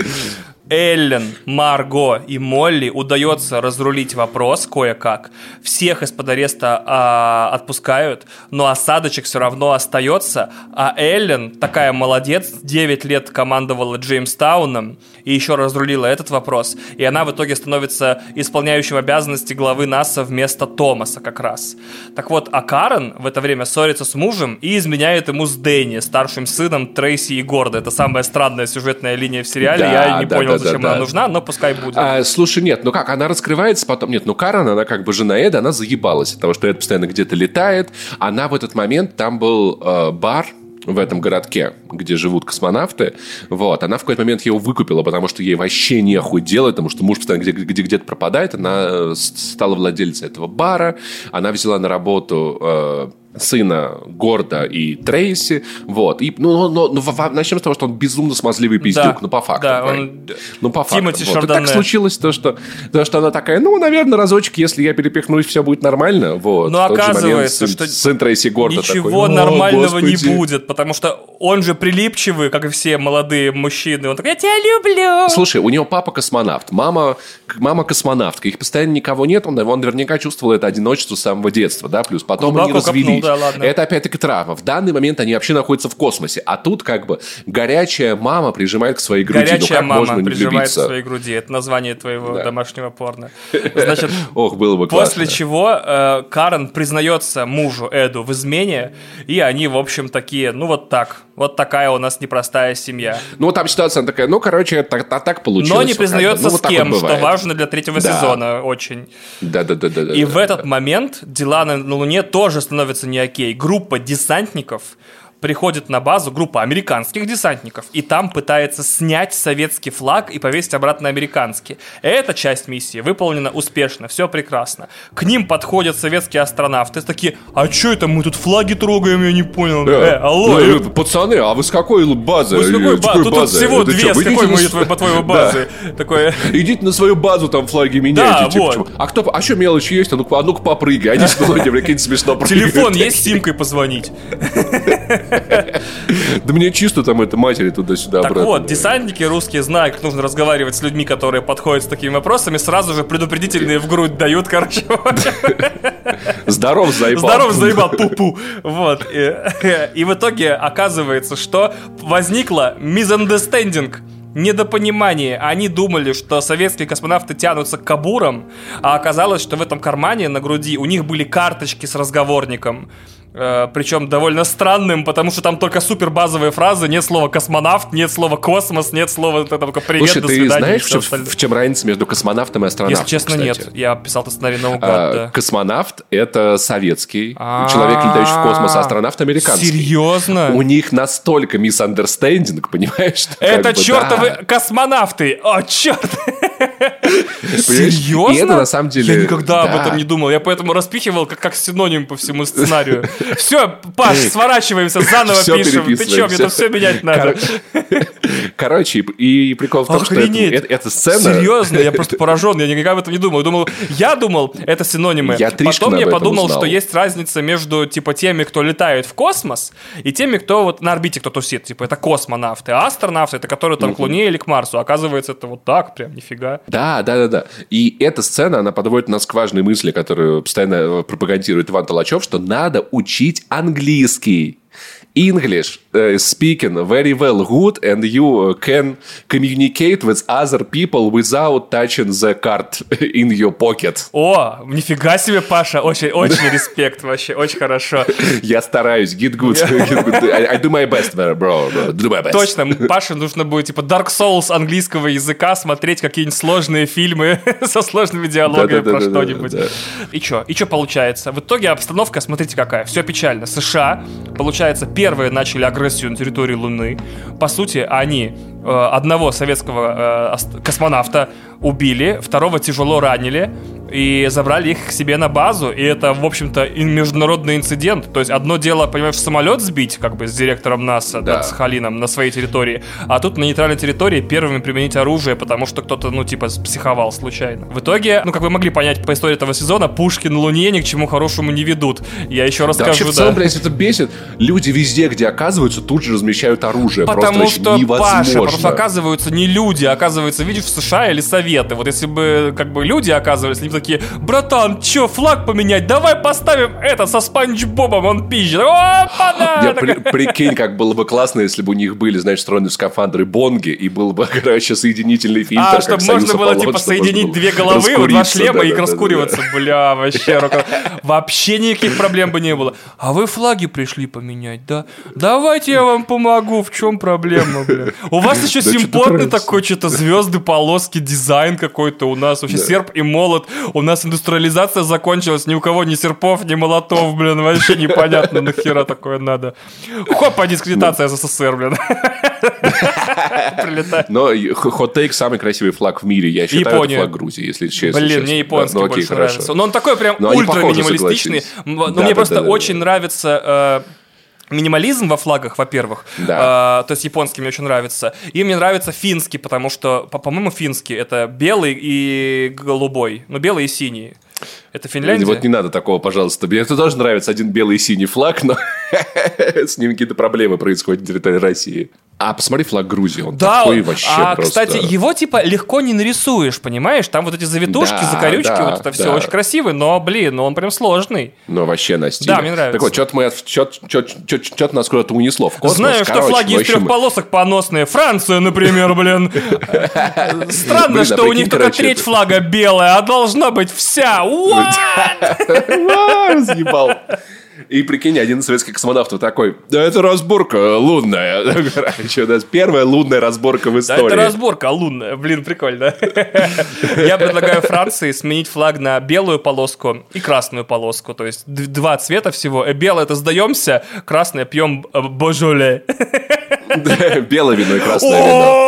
Speaker 2: Эллен, Марго и Молли удается разрулить вопрос кое-как. Всех из-под ареста а, отпускают, но осадочек все равно остается. А Эллен, такая молодец, 9 лет командовала Джеймстауном и еще разрулила этот вопрос. И она в итоге становится исполняющим обязанности главы НАСА вместо Томаса как раз. Так вот, а Карен в это время ссорится с мужем и изменяет ему с Дэнни, старшим сыном Трейси и Горда. Это самая странная сюжетная линия в сериале.
Speaker 1: Да,
Speaker 2: Я не
Speaker 1: да,
Speaker 2: понял,
Speaker 1: да,
Speaker 2: зачем
Speaker 1: да,
Speaker 2: она нужна, но пускай будет.
Speaker 1: А, слушай, нет, ну как, она раскрывается потом. Нет, ну Карен, она как бы жена Эда, она заебалась от того, что Эд постоянно где-то летает. Она в этот момент, там был э, бар, в этом городке, где живут космонавты, вот, она в какой-то момент его выкупила, потому что ей вообще нехуй делать, потому что муж постоянно где- где- где-то пропадает, она э, стала владельцей этого бара, она взяла на работу э, сына Горда и Трейси, вот, и, ну, но, но- ну, во- начнем с того, что он безумно смазливый пиздюк,
Speaker 2: Да,
Speaker 1: ну, по факту.
Speaker 2: да, он-
Speaker 1: Ну, по факту. Вот. И так случилось то что, то, что она такая, ну, наверное, разочек, если я перепихнусь, все будет нормально. Вот.
Speaker 2: Но
Speaker 1: момент
Speaker 2: оказывается,
Speaker 1: сын-
Speaker 2: что
Speaker 1: сын Трейси Горда
Speaker 2: Ничего
Speaker 1: такой, «О,
Speaker 2: нормального
Speaker 1: господи».
Speaker 2: не будет, потому что он же прилипчивый, как и все молодые мужчины. Он такой, я тебя люблю.
Speaker 1: Слушай, у него папа космонавт, мама, мама космонавтка, их постоянно никого нет, он, он наверняка чувствовал это одиночество с самого детства, да, плюс потом они
Speaker 2: Глубоко копнул,
Speaker 1: развелись.
Speaker 2: да, ладно.
Speaker 1: Это опять-таки травма. В данный момент они вообще находятся в космосе, а тут как бы горячая мама прижимает к своей груди. ну
Speaker 2: Горячая
Speaker 1: как можно
Speaker 2: мама
Speaker 1: не
Speaker 2: прижимает к
Speaker 1: влюбиться?
Speaker 2: своей груди. Это название твоего
Speaker 1: Да.
Speaker 2: домашнего порно. (laughs) Значит,
Speaker 1: Ох, было бы
Speaker 2: После
Speaker 1: классно.
Speaker 2: чего э, Карен признается мужу Эду в измене, и они, в общем, такие, ну вот так, вот такая у нас непростая семья.
Speaker 1: Ну, там ситуация такая, ну, короче, так, так, так получилось.
Speaker 2: Но не
Speaker 1: как
Speaker 2: признается
Speaker 1: Ну, вот
Speaker 2: с кем,
Speaker 1: вот
Speaker 2: что важно для третьего
Speaker 1: Да.
Speaker 2: сезона очень.
Speaker 1: Да-да-да-да.
Speaker 2: И в этот момент дела на, на Луне тоже становятся не окей. Группа десантников приходит на базу, группа американских десантников, и там пытается снять советский флаг и повесить обратно американский. Эта часть миссии выполнена успешно, все прекрасно. К ним подходят советские астронавты, такие, а что это мы тут флаги трогаем, я не понял. Э, алло,
Speaker 1: Ну,
Speaker 2: э,
Speaker 1: пацаны, а вы с какой базы?
Speaker 2: вы с какой
Speaker 1: Э,
Speaker 2: ба- Тут, тут
Speaker 1: базы?
Speaker 2: всего
Speaker 1: Это
Speaker 2: две,
Speaker 1: чё,
Speaker 2: с какой
Speaker 1: на
Speaker 2: мы,
Speaker 1: с-
Speaker 2: твоей- по-твоему,
Speaker 1: Да.
Speaker 2: базы? Такое...
Speaker 1: Идите на свою базу, там флаги меняйте.
Speaker 2: Да,
Speaker 1: типа,
Speaker 2: вот.
Speaker 1: А кто, а что мелочи есть? А ну-ка, а ну-ка попрыгай. Они что, прикинь, смешно прыгают.
Speaker 2: Телефон есть с симкой позвонить? (laughs) (laughs)
Speaker 1: Да мне чисто там это матери туда-сюда
Speaker 2: Так вот, десантники русские знают, как нужно разговаривать с людьми, которые подходят с такими вопросами, сразу же предупредительные в грудь дают, короче. (laughs)
Speaker 1: Здоров, заебал.
Speaker 2: Здорово, заебал, пу-пу. Вот. И, в итоге оказывается, что возникло misunderstanding, недопонимание. Они думали, что советские космонавты тянутся к кабурам, а оказалось, что в этом кармане на груди у них были карточки с разговорником. Э, Причем довольно странным, потому что там только супер базовые фразы, нет слова космонавт, нет слова космос, нет слова только привет,
Speaker 1: Слушай,
Speaker 2: до
Speaker 1: ты
Speaker 2: свидания. и
Speaker 1: знаешь, в
Speaker 2: остальное.
Speaker 1: в чем разница между космонавтом и астронавтом?
Speaker 2: Если честно,
Speaker 1: кстати?
Speaker 2: нет. Я писал это сценарий наугад,
Speaker 1: А,
Speaker 2: да.
Speaker 1: Космонавт — это советский
Speaker 2: А,
Speaker 1: человек, летающий в космос, а астронавт — американский.
Speaker 2: Серьезно?
Speaker 1: У них настолько misunderstanding, понимаешь? что
Speaker 2: Это
Speaker 1: бы,
Speaker 2: чертовы
Speaker 1: да.
Speaker 2: космонавты! О, черт! Серьезно?
Speaker 1: И это на самом деле...
Speaker 2: Я никогда об
Speaker 1: да.
Speaker 2: этом не думал. Я поэтому распихивал как, как синоним по всему сценарию. Все, Паш, сворачиваемся, заново пишем. Ты че, мне тут все менять надо.
Speaker 1: Короче, и, прикол в том, что это, сцена...
Speaker 2: Серьезно, я просто поражен, я никогда об этом не думал. Думал, я думал, это синонимы.
Speaker 1: Я
Speaker 2: Потом я подумал, что есть разница между типа теми, кто летает в космос, и теми, кто вот на орбите кто тусит. Типа это космонавты, а астронавты это которые там к Луне или к Марсу. Оказывается, это вот так, прям нифига.
Speaker 1: Да, да, да, да. И эта сцена, она подводит нас к важной мысли, которую постоянно э, пропагандирует Иван Толачев, что надо учить английский. English uh, speaking very well good and you uh, can communicate with other people without touching the card (laughs) in your pocket.
Speaker 2: О, нифига себе, Паша, очень, очень (laughs) респект вообще, очень хорошо.
Speaker 1: Я стараюсь, get good. I, do my best, bro. Do my best.
Speaker 2: Точно, Паше нужно будет типа Dark Souls английского языка смотреть какие-нибудь сложные фильмы (laughs) со сложными диалогами про что-нибудь. И что? И что получается? В итоге обстановка, смотрите какая, все печально. США, получается, первые начали агрессию на территории Луны. По сути, они э, одного советского э, космонавта убили, второго тяжело ранили. И забрали их к себе на базу, и это, в общем-то, международный инцидент. То есть одно дело, понимаешь, самолет сбить, как бы с директором НАСА,
Speaker 1: Да.
Speaker 2: над Сахалином, на своей территории, а тут на нейтральной территории первыми применить оружие, потому что кто-то, ну, типа, психовал случайно. В итоге, ну, как вы могли понять по истории этого сезона, пушки на Луне ни к чему хорошему не ведут. Я еще
Speaker 1: Да,
Speaker 2: расскажу,
Speaker 1: вообще, в целом, блядь, это бесит. Люди везде, где оказываются, тут же размещают оружие.
Speaker 2: Потому
Speaker 1: Просто
Speaker 2: что,
Speaker 1: невозможно.
Speaker 2: Паша, потому что оказываются не люди, оказывается, видишь, в США или Советы. Вот если бы, как бы, люди оказывались, бы такие, братан, чё, флаг поменять? Давай поставим это со Спанч Бобом, он пизжит. Опа-на!
Speaker 1: Не, при- прикинь, как было бы классно, если бы у них были, знаешь, встроенные в скафандры бонги, и был бы, (laughs) короче, соединительный фильтр.
Speaker 2: А, чтобы можно было, типа, соединить две головы, два шлема и
Speaker 1: да-да-да-да-да.
Speaker 2: раскуриваться. Бля, вообще, рука- вообще никаких проблем бы не было. А вы флаги пришли поменять, да? Давайте я вам помогу, в чем проблема, бля? У вас еще
Speaker 1: Да
Speaker 2: симпотный такой, что-то звезды, полоски, дизайн какой-то у нас. Вообще серп и молот. У нас индустриализация закончилась, ни у кого ни серпов, ни молотов, блин, вообще непонятно, нахера такое надо. Хопа, дискредитация СССР, блин. (laughs) Прилетает.
Speaker 1: Но хот-тейк самый красивый флаг в мире. Я считаю,
Speaker 2: Япония.
Speaker 1: это флаг Грузии, если честно.
Speaker 2: Блин, мне японский
Speaker 1: Да, ну, окей,
Speaker 2: больше
Speaker 1: хорошо.
Speaker 2: нравится. Но он такой прям ультра минималистичный. Но
Speaker 1: Да,
Speaker 2: мне
Speaker 1: да,
Speaker 2: просто
Speaker 1: да,
Speaker 2: очень нравится э, минимализм во флагах, во-первых.
Speaker 1: Да.
Speaker 2: Э, то есть японский мне очень нравится. И мне нравится финский, потому что, по- по-моему, финский это белый и голубой. Ну, белый и синий. Это Финляндия?
Speaker 1: Вот не надо такого, пожалуйста. Мне это тоже нравится один белый и синий флаг, но (laughs) с ним какие-то проблемы происходят на территории России. А посмотри флаг Грузии, он
Speaker 2: Да,
Speaker 1: такой
Speaker 2: он-
Speaker 1: вообще
Speaker 2: а,
Speaker 1: просто...
Speaker 2: кстати, его типа легко не нарисуешь, понимаешь? Там вот эти завитушки,
Speaker 1: Да,
Speaker 2: закорючки,
Speaker 1: да,
Speaker 2: вот это все
Speaker 1: да.
Speaker 2: очень красивый, но, блин, ну он прям сложный.
Speaker 1: Ну, вообще на стиле.
Speaker 2: Да, мне нравится.
Speaker 1: Так вот, что-то мы, чё-то нас куда-то унесло в космос.
Speaker 2: Знаю, что
Speaker 1: Короче,
Speaker 2: флаги
Speaker 1: в
Speaker 2: из трех полосок поносные. Франция, например, блин. Странно,
Speaker 1: Блин, а
Speaker 2: что у них только
Speaker 1: короче,
Speaker 2: треть
Speaker 1: это-
Speaker 2: флага белая, а должна быть вся. What? (laughs)
Speaker 1: А, разъебал. И прикинь, один советский космонавт вот такой, да это разборка лунная. (laughs) Короче, у нас первая лунная разборка в
Speaker 2: Да,
Speaker 1: истории.
Speaker 2: это разборка лунная. Блин, прикольно. (laughs) Я предлагаю Франции сменить флаг на белую полоску и красную полоску. То есть два цвета всего. Э, Белое это сдаемся, красное пьем э, божоле. (laughs) (laughs)
Speaker 1: Белое вино и красное вино.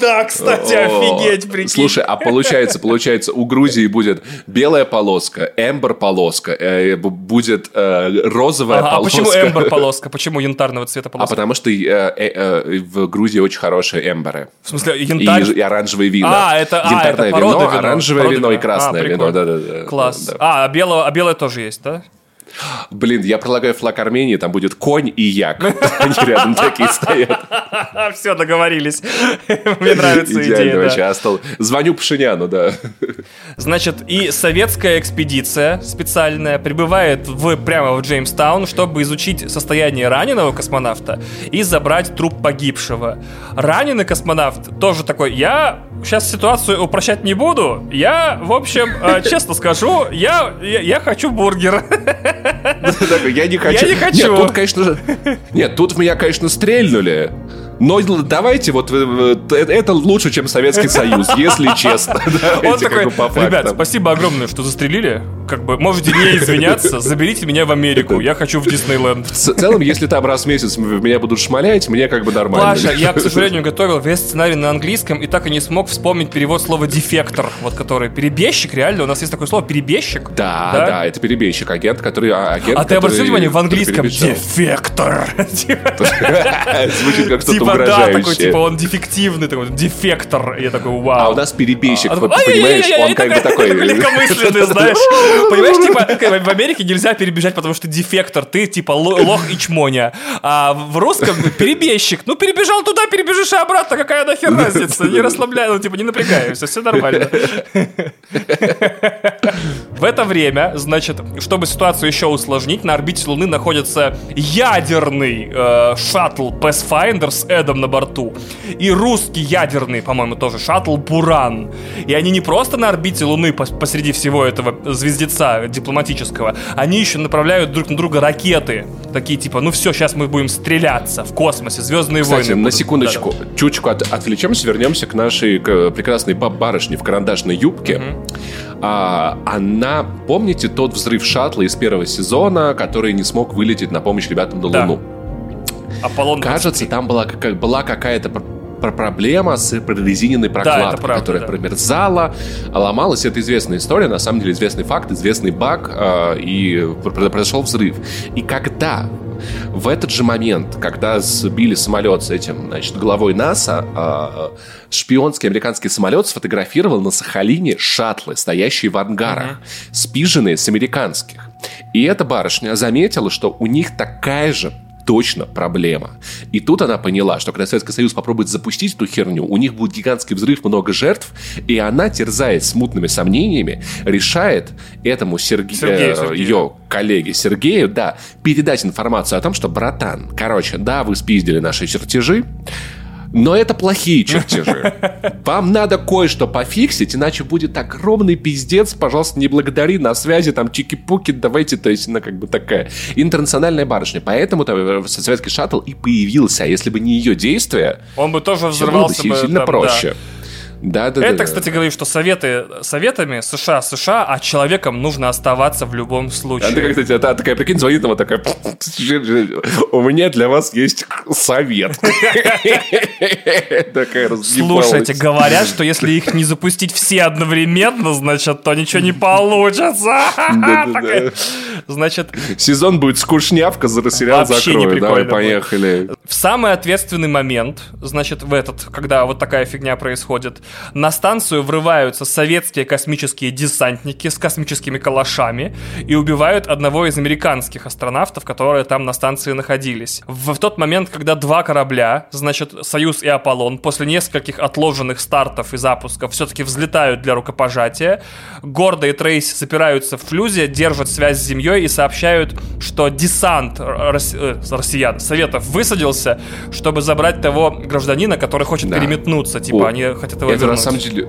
Speaker 2: Да, кстати, офигеть, прикинь.
Speaker 1: Слушай, а получается, получается, у Грузии будет белая полоска, эмбер полоска, э, будет э, розовая
Speaker 2: Ага, а
Speaker 1: полоска.
Speaker 2: почему эмбер (laughs) полоска? Почему янтарного цвета
Speaker 1: А
Speaker 2: полоска?
Speaker 1: потому что э, э, э, в Грузии очень хорошие эмберы.
Speaker 2: В смысле,
Speaker 1: И,
Speaker 2: янтарь?
Speaker 1: и оранжевые вина.
Speaker 2: А, это, а, это
Speaker 1: вино,
Speaker 2: вина.
Speaker 1: оранжевое
Speaker 2: Порода
Speaker 1: вино и
Speaker 2: вина.
Speaker 1: красное
Speaker 2: А,
Speaker 1: вино. Да, да, да,
Speaker 2: Класс.
Speaker 1: да.
Speaker 2: А, а белое, а белое тоже есть, да?
Speaker 1: Блин, я предлагаю флаг Армении, там будет конь и як. (laughs) Они рядом такие стоят. (laughs)
Speaker 2: Все, договорились. (laughs) Мне нравится
Speaker 1: Идеально
Speaker 2: идея.
Speaker 1: Остал... Звоню Пашиняну, да.
Speaker 2: Значит, и советская экспедиция специальная прибывает в, прямо в Джеймстаун, чтобы изучить состояние раненого космонавта и забрать труп погибшего. Раненый космонавт тоже такой, я сейчас ситуацию упрощать не буду, я, в общем, э, (laughs) честно скажу, я, я, я хочу бургер.
Speaker 1: Я не хочу.
Speaker 2: не хочу.
Speaker 1: Нет, тут, конечно... же- Нет, тут меня, конечно, стрельнули. Но давайте вот э, э, это лучше, чем Советский Союз, если честно. (laughs)
Speaker 2: Он такой, ребят,
Speaker 1: фактам».
Speaker 2: спасибо огромное, что застрелили. Как бы, можете не извиняться, заберите меня в Америку, я хочу в Диснейленд.
Speaker 1: В целом, если там раз в месяц меня будут шмалять, мне как бы нормально.
Speaker 2: Паша, я, к сожалению, готовил весь сценарий на английском и так и не смог вспомнить перевод слова дефектор, вот который перебежчик, реально, у нас есть такое слово перебежчик.
Speaker 1: Да, да, это перебежчик, агент, который... а, агент,
Speaker 2: А ты обратил внимание, в английском дефектор. (laughs)
Speaker 1: Звучит как что-то
Speaker 2: Типа, да,
Speaker 1: угрожающее.
Speaker 2: такой, типа, он дефективный, такой, дефектор. Я такой,
Speaker 1: А
Speaker 2: вау.
Speaker 1: у нас перебежчик,
Speaker 2: А
Speaker 1: понимаешь, он как бы такой... (laughs)
Speaker 2: Легкомысленный, знаешь. (laughs) Понимаешь, типа, в Америке нельзя перебежать, потому что дефектор, ты типа ло- лох и чмоня. А в русском перебежчик. Ну, перебежал туда, перебежишь и обратно, какая нахер разница? Не расслабляй, ну, типа, не напрягаемся, все нормально. В это время, значит, чтобы ситуацию еще усложнить, на орбите Луны находится ядерный э, шаттл Pathfinder с Эдом на борту. И русский ядерный, по-моему, тоже шаттл Буран. И они не просто на орбите Луны пос- посреди всего этого звездеца дипломатического, они еще направляют друг на друга ракеты. Такие типа, ну все, сейчас мы будем стреляться в космосе, Звездные
Speaker 1: Кстати,
Speaker 2: войны.
Speaker 1: на
Speaker 2: будут».
Speaker 1: секундочку, чуточку от- отвлечемся, вернемся к нашей к прекрасной баб- барышне в карандашной юбке. А, она, помните тот взрыв шаттла из первого сезона, который не смог вылететь на помощь ребятам на
Speaker 2: Да.
Speaker 1: Луну?
Speaker 2: Да. Аполлон
Speaker 1: Кажется, там была, была какая-то про проблема с прорезиненной прокладкой,
Speaker 2: это правда,
Speaker 1: которая
Speaker 2: да.
Speaker 1: промерзала, ломалась. Это известная история, на самом деле известный факт, известный баг, э, и пр- произошел взрыв. И когда в этот же момент, когда сбили самолет с этим, значит, главой НАСА, а, шпионский американский самолет сфотографировал на Сахалине шаттлы, стоящие в ангарах, спиженные с американских. И эта барышня заметила, что у них такая же точно проблема. И тут она поняла, что когда Советский Союз попробует запустить эту херню, у них будет гигантский взрыв, много жертв, и она, терзаясь смутными сомнениями, решает этому Серге...
Speaker 2: Сергею,
Speaker 1: э,
Speaker 2: Сергею.
Speaker 1: ее коллеге Сергею, да, передать информацию о том, что, братан, короче, да, вы спиздили наши чертежи, но это плохие чертежи. Вам надо кое-что пофиксить, иначе будет огромный пиздец. Пожалуйста, не благодари, на связи, там, чики-пуки, давайте, то есть, она как бы такая интернациональная барышня. Поэтому-то советский шаттл и появился. А если бы не ее действия,
Speaker 2: Он бы тоже взорвался бы.
Speaker 1: сильно
Speaker 2: там,
Speaker 1: проще. Да, да,
Speaker 2: Это,
Speaker 1: да.
Speaker 2: кстати, говорит, что советы советами США США, а человеком нужно оставаться в любом
Speaker 1: А ты
Speaker 2: случае.
Speaker 1: как, кстати, та- такая, прикинь, звонит ему такая, у меня для вас есть совет.
Speaker 2: Слушайте, говорят, что если их не запустить все одновременно, значит, то ничего не получится. Значит,
Speaker 1: Сезон будет скучнявка, за сериал закрою. Давай, поехали.
Speaker 2: в самый ответственный момент, значит, в этот, когда вот такая фигня происходит, на станцию врываются советские космические десантники с космическими калашами и убивают одного из американских астронавтов, которые там на станции находились. В, в тот момент, когда два корабля, значит, Союз и Аполлон, после нескольких отложенных стартов и запусков все-таки взлетают для рукопожатия, Гордо и Трейси запираются в флюзе, держат связь с Землей и сообщают, что десант рос- э, россиян, Советов высадился, чтобы забрать того гражданина, который хочет
Speaker 1: Да.
Speaker 2: переметнуться. Типа,
Speaker 1: О,
Speaker 2: они хотят его
Speaker 1: Это на самом деле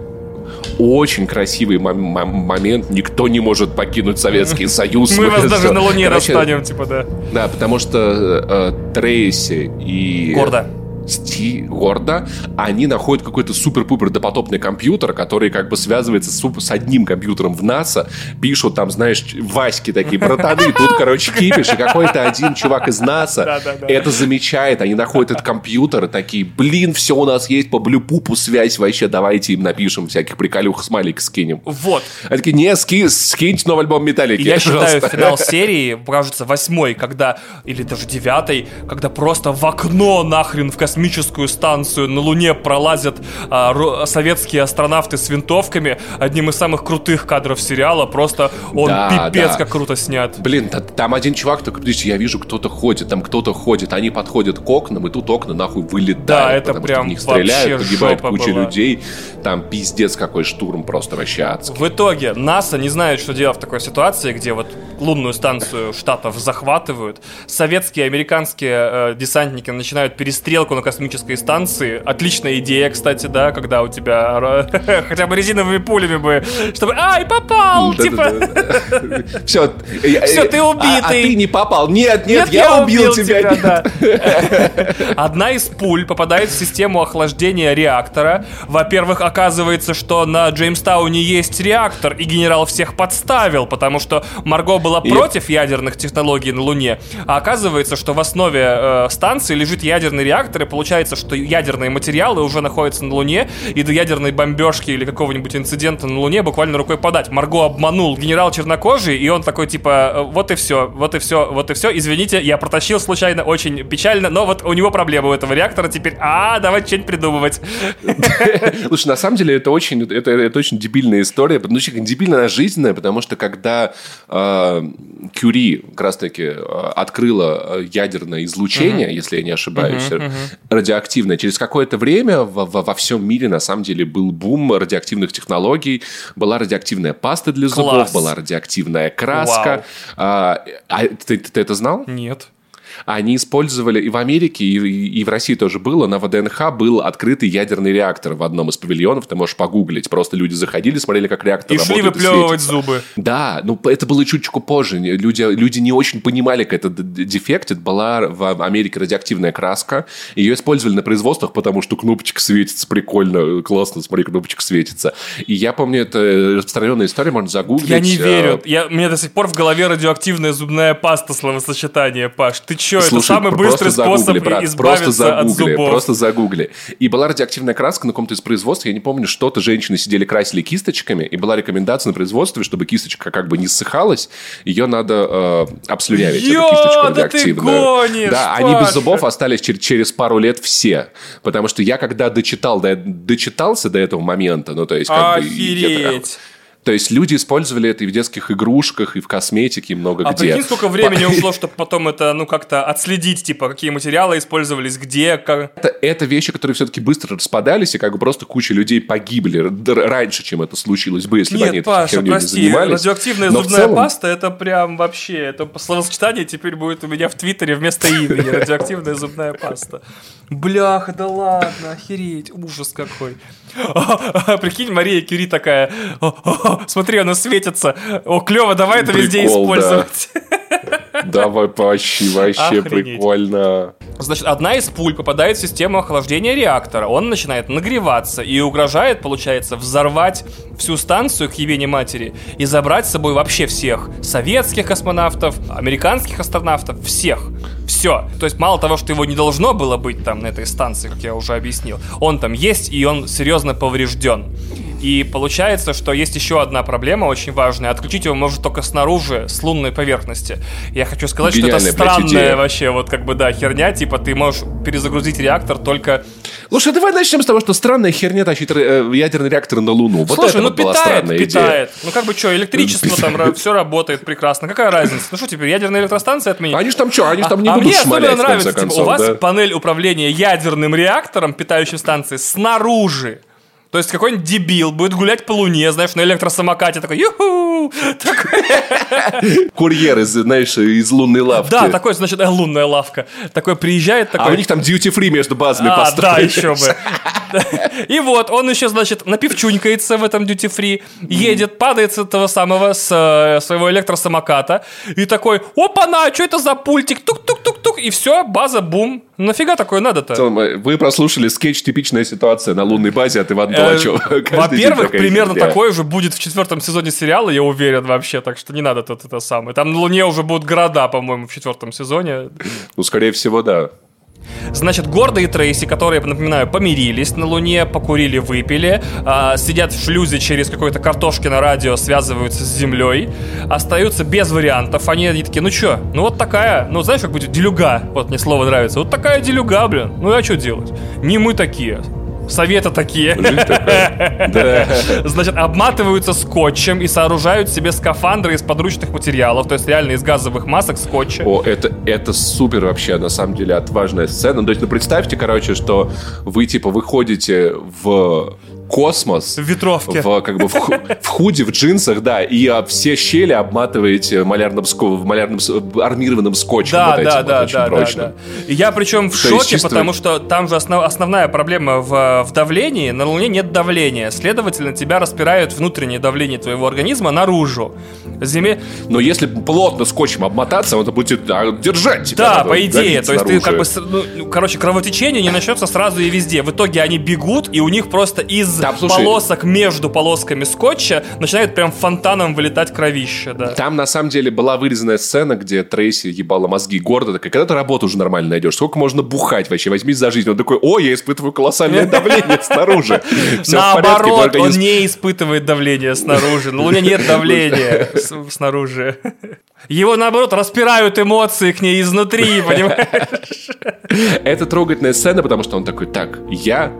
Speaker 1: очень красивый мом- мом- момент. Никто не может покинуть Советский (laughs) Союз.
Speaker 2: Мы вас даже на Луне
Speaker 1: Короче,
Speaker 2: достанем, типа, да.
Speaker 1: Да, потому что э, Трейси и...
Speaker 2: Гордо.
Speaker 1: Сти Гордо, они находят какой-то супер-пупер допотопный компьютер, который как бы связывается с, с одним компьютером в НАСА, пишут там, знаешь, Васьки такие, братаны, тут, короче, кипиш, и какой-то один чувак из НАСА это замечает, они находят этот компьютер и такие, блин, все у нас есть по блюпупу связь, вообще давайте им напишем всяких приколюх, смайлик скинем.
Speaker 2: Вот.
Speaker 1: Они такие, не, ски, скиньте новый альбом Металлики,
Speaker 2: я считаю,
Speaker 1: пожалуйста».
Speaker 2: финал серии, кажется, восьмой, когда, или даже девятый, когда просто в окно нахрен в космическую станцию на Луне пролазят а, советские астронавты с винтовками. Одним из самых крутых кадров сериала. Просто он
Speaker 1: Да,
Speaker 2: пипец
Speaker 1: да.
Speaker 2: как круто снят.
Speaker 1: Блин, та- там один чувак такой, подождите, я вижу, кто-то ходит, там кто-то ходит, они подходят к окнам, и тут окна нахуй вылетают,
Speaker 2: Да, это
Speaker 1: потому
Speaker 2: прям
Speaker 1: что в них стреляют, погибает куча
Speaker 2: была.
Speaker 1: людей, там пиздец какой штурм просто вообще адский.
Speaker 2: В итоге НАСА не знает, что делать в такой ситуации, где вот лунную станцию штатов захватывают. Советские, американские э, десантники начинают перестрелку на космической станции. Отличная идея, кстати, да, когда у тебя э, (laughs) хотя бы резиновыми пулями бы, чтобы «Ай, попал!» Типа,
Speaker 1: Все, (laughs)
Speaker 2: Всё, (laughs) ты
Speaker 1: А,
Speaker 2: убитый.
Speaker 1: ты не попал. Нет, нет, я, убил тебя.
Speaker 2: Одна из пуль попадает в систему охлаждения реактора. Во-первых, оказывается, что на Джеймстауне есть реактор, и генерал всех подставил, потому что Марго была против ядерных технологий на Луне. А оказывается, что в основе э, станции лежит ядерный реактор, и получается, что ядерные материалы уже находятся на Луне, и до ядерной бомбежки или какого-нибудь инцидента на Луне буквально рукой подать. Марго обманул генерал чернокожий, и он такой типа, э, вот и все, вот и все, вот и все. Извините, я протащил случайно, очень печально, но вот у него проблема у этого реактора теперь. А, давайте что-нибудь придумывать. (laughs)
Speaker 1: Слушай, на самом деле это очень, это, это очень дебильная история, ну, очень дебильная, она жизненная, потому что когда э, Кюри как раз-таки э, открыла э, ядерное излучение, если я не ошибаюсь, радиоактивное, через какое-то время во, во- во всем мире на самом деле был бум радиоактивных технологий, была радиоактивная паста для зубов,
Speaker 2: Класс.
Speaker 1: была радиоактивная краска. А, а ты, ты это знал?
Speaker 2: Нет.
Speaker 1: Они использовали и в Америке, и, и в России тоже было. На ВДНХ был открытый ядерный реактор в одном из павильонов. Ты можешь погуглить. Просто люди заходили, смотрели, как реактор
Speaker 2: И шли
Speaker 1: работает.
Speaker 2: выплевывать
Speaker 1: светится.
Speaker 2: зубы.
Speaker 1: Да, ну это было чуть-чуть позже. Люди, люди не очень понимали, как это д- д- дефект. Это была в Америке радиоактивная краска. Ее использовали на производствах, потому что кнопочка светится прикольно, классно, смотри, кнопочка светится. И я помню, это распространенная история, можно загуглить.
Speaker 2: Я не
Speaker 1: э,
Speaker 2: верю. Я, у меня до сих пор в голове радиоактивная зубная паста словосочетание, Паш. Ты чё, это самый быстрый способ
Speaker 1: брат,
Speaker 2: избавиться
Speaker 1: просто загугли,
Speaker 2: от зубов.
Speaker 1: Просто загугли. И была радиоактивная краска на каком-то из производств, я не помню, что-то женщины сидели, красили кисточками, и была рекомендация на производстве, чтобы кисточка как бы не ссыхалась, ее надо э, обслюнявить,
Speaker 2: Ё,
Speaker 1: эту кисточку
Speaker 2: да
Speaker 1: радиоактивную.
Speaker 2: гонишь,
Speaker 1: да, они без зубов остались через, через пару лет все. Потому что я когда дочитал, до, дочитался до этого момента, ну, то есть как бы... я
Speaker 2: Охереть.
Speaker 1: То есть люди использовали это и в детских игрушках, и в косметике, и много
Speaker 2: А
Speaker 1: где.
Speaker 2: прикинь, сколько времени ушло, чтобы потом это, ну, как-то отследить, типа, какие материалы использовались, где, как...
Speaker 1: Это, это вещи, которые все-таки быстро распадались, и как бы просто куча людей погибли раньше, чем это случилось бы, если бы они
Speaker 2: Нет,
Speaker 1: этой
Speaker 2: Паша,
Speaker 1: херней не
Speaker 2: прости,
Speaker 1: занимались.
Speaker 2: радиоактивная
Speaker 1: Но
Speaker 2: зубная
Speaker 1: целом-
Speaker 2: паста, это прям вообще, это словосочетание теперь будет у меня в Твиттере вместо имени, (laughs) радиоактивная зубная паста. Бляха, да ладно, охереть, ужас какой. (laughs) Прикинь, Мария Кюри такая, «О, смотри, оно светится, о, клево, давай это везде
Speaker 1: Прикол, да.
Speaker 2: использовать. (laughs)
Speaker 1: Давай вообще, вообще прикольно.
Speaker 2: Значит, одна из пуль попадает в систему охлаждения реактора. Он начинает нагреваться и угрожает, получается, взорвать всю станцию к ебени матери и забрать с собой вообще всех. Советских космонавтов, американских астронавтов, всех. Все. То есть мало того, что его не должно было быть там на этой станции, как я уже объяснил, он там есть и он серьезно поврежден. И получается, что есть еще одна проблема очень важная. Отключить его может только снаружи, с лунной поверхности. Я хочу сказать, что
Speaker 1: Гениальная,
Speaker 2: это
Speaker 1: блядь,
Speaker 2: странная
Speaker 1: идея.
Speaker 2: вообще вот как бы, да, херня. Типа ты можешь перезагрузить реактор только...
Speaker 1: Слушай, давай начнем с того, что странная херня тащить э, ядерный реактор на Луну. Вот
Speaker 2: Слушай,
Speaker 1: это
Speaker 2: ну
Speaker 1: вот была
Speaker 2: питает,
Speaker 1: идея.
Speaker 2: питает. Ну как бы что, электричество там, (laughs) все работает прекрасно. Какая разница? Ну что теперь, ядерная электростанция отменить?
Speaker 1: Они же там что, они же там не
Speaker 2: а
Speaker 1: будут
Speaker 2: мне
Speaker 1: в конце
Speaker 2: нравится, типа, у вас
Speaker 1: да?
Speaker 2: панель управления ядерным реактором, питающим станции, снаружи. То есть какой-нибудь дебил будет гулять по луне, знаешь, на электросамокате, такой, юху!
Speaker 1: Курьер из, знаешь, из лунной лавки.
Speaker 2: да, такой, значит, э, лунная лавка. Такой приезжает,
Speaker 1: А
Speaker 2: такой...
Speaker 1: у них там duty-free между базами
Speaker 2: А, да, еще бы. И вот, он еще, значит, напивчунькается в этом дьюти-фри, едет, падает с этого самого, с э, своего электросамоката, и такой, опа-на, что это за пультик, тук-тук-тук-тук, и все, база, бум. Нафига такое надо-то?
Speaker 1: В целом, э, Вы прослушали скетч «Типичная ситуация на лунной базе» от Ивана Толачева.
Speaker 2: Во-первых, примерно такое же будет в четвертом сезоне сериала, я уверен вообще, так что не надо тут это самое. Там на Луне уже будут города, по-моему, в четвертом сезоне.
Speaker 1: Ну, скорее всего, да.
Speaker 2: Значит, Гордо и Трейси, которые, напоминаю, помирились на Луне, покурили, выпили, а, сидят в шлюзе через какой-то картошки на радио, связываются с Землей, остаются без вариантов. Они, они такие, ну чё, ну вот такая, ну знаешь, как будет делюга, вот мне слово нравится, вот такая делюга, блин, ну а что делать? Не мы такие. Советы такие. (laughs)
Speaker 1: Да.
Speaker 2: Значит, обматываются скотчем и сооружают себе скафандры из подручных материалов, то есть реально из газовых масок скотча.
Speaker 1: О, это, это супер вообще, на самом деле, отважная сцена. То есть, ну, представьте, короче, что вы, типа, выходите в космос.
Speaker 2: В ветровке.
Speaker 1: В, как бы, в, в худи, в джинсах, да, и а, все щели обматываете малярным, в малярным армированным скотчем.
Speaker 2: Да,
Speaker 1: вот этим
Speaker 2: да,
Speaker 1: вот
Speaker 2: да,
Speaker 1: очень
Speaker 2: да, да,
Speaker 1: прочным.
Speaker 2: да. И Я причем в
Speaker 1: То
Speaker 2: шоке,
Speaker 1: чисто-
Speaker 2: потому что там же основ- основная проблема в, в давлении. На Луне нет давления. Следовательно, тебя распирают внутреннее давление твоего организма наружу. Земле...
Speaker 1: Но если плотно скотчем обмотаться, он это будет а, держать тебя.
Speaker 2: Да, по идее. То есть ты как бы... ну, ну, короче, кровотечение не начнется сразу и везде. В итоге они бегут, и у них просто из
Speaker 1: Там, слушай-
Speaker 2: полосок между полосками скотча начинает прям фонтаном вылетать кровище, да.
Speaker 1: Там, на самом деле, была вырезанная сцена, где Трейси ебала мозги гордо. Такая, когда ты работу уже нормально найдешь? Сколько можно бухать вообще? Возьмись за жизнь. Он такой, о, я испытываю колоссальное (laughs) давление снаружи.
Speaker 2: Наоборот, он не испытывает давления снаружи. На Луне нет давления снаружи. Его, наоборот, распирают эмоции к ней изнутри, понимаешь? (laughs)
Speaker 1: Это трогательная сцена, потому что он такой, так, я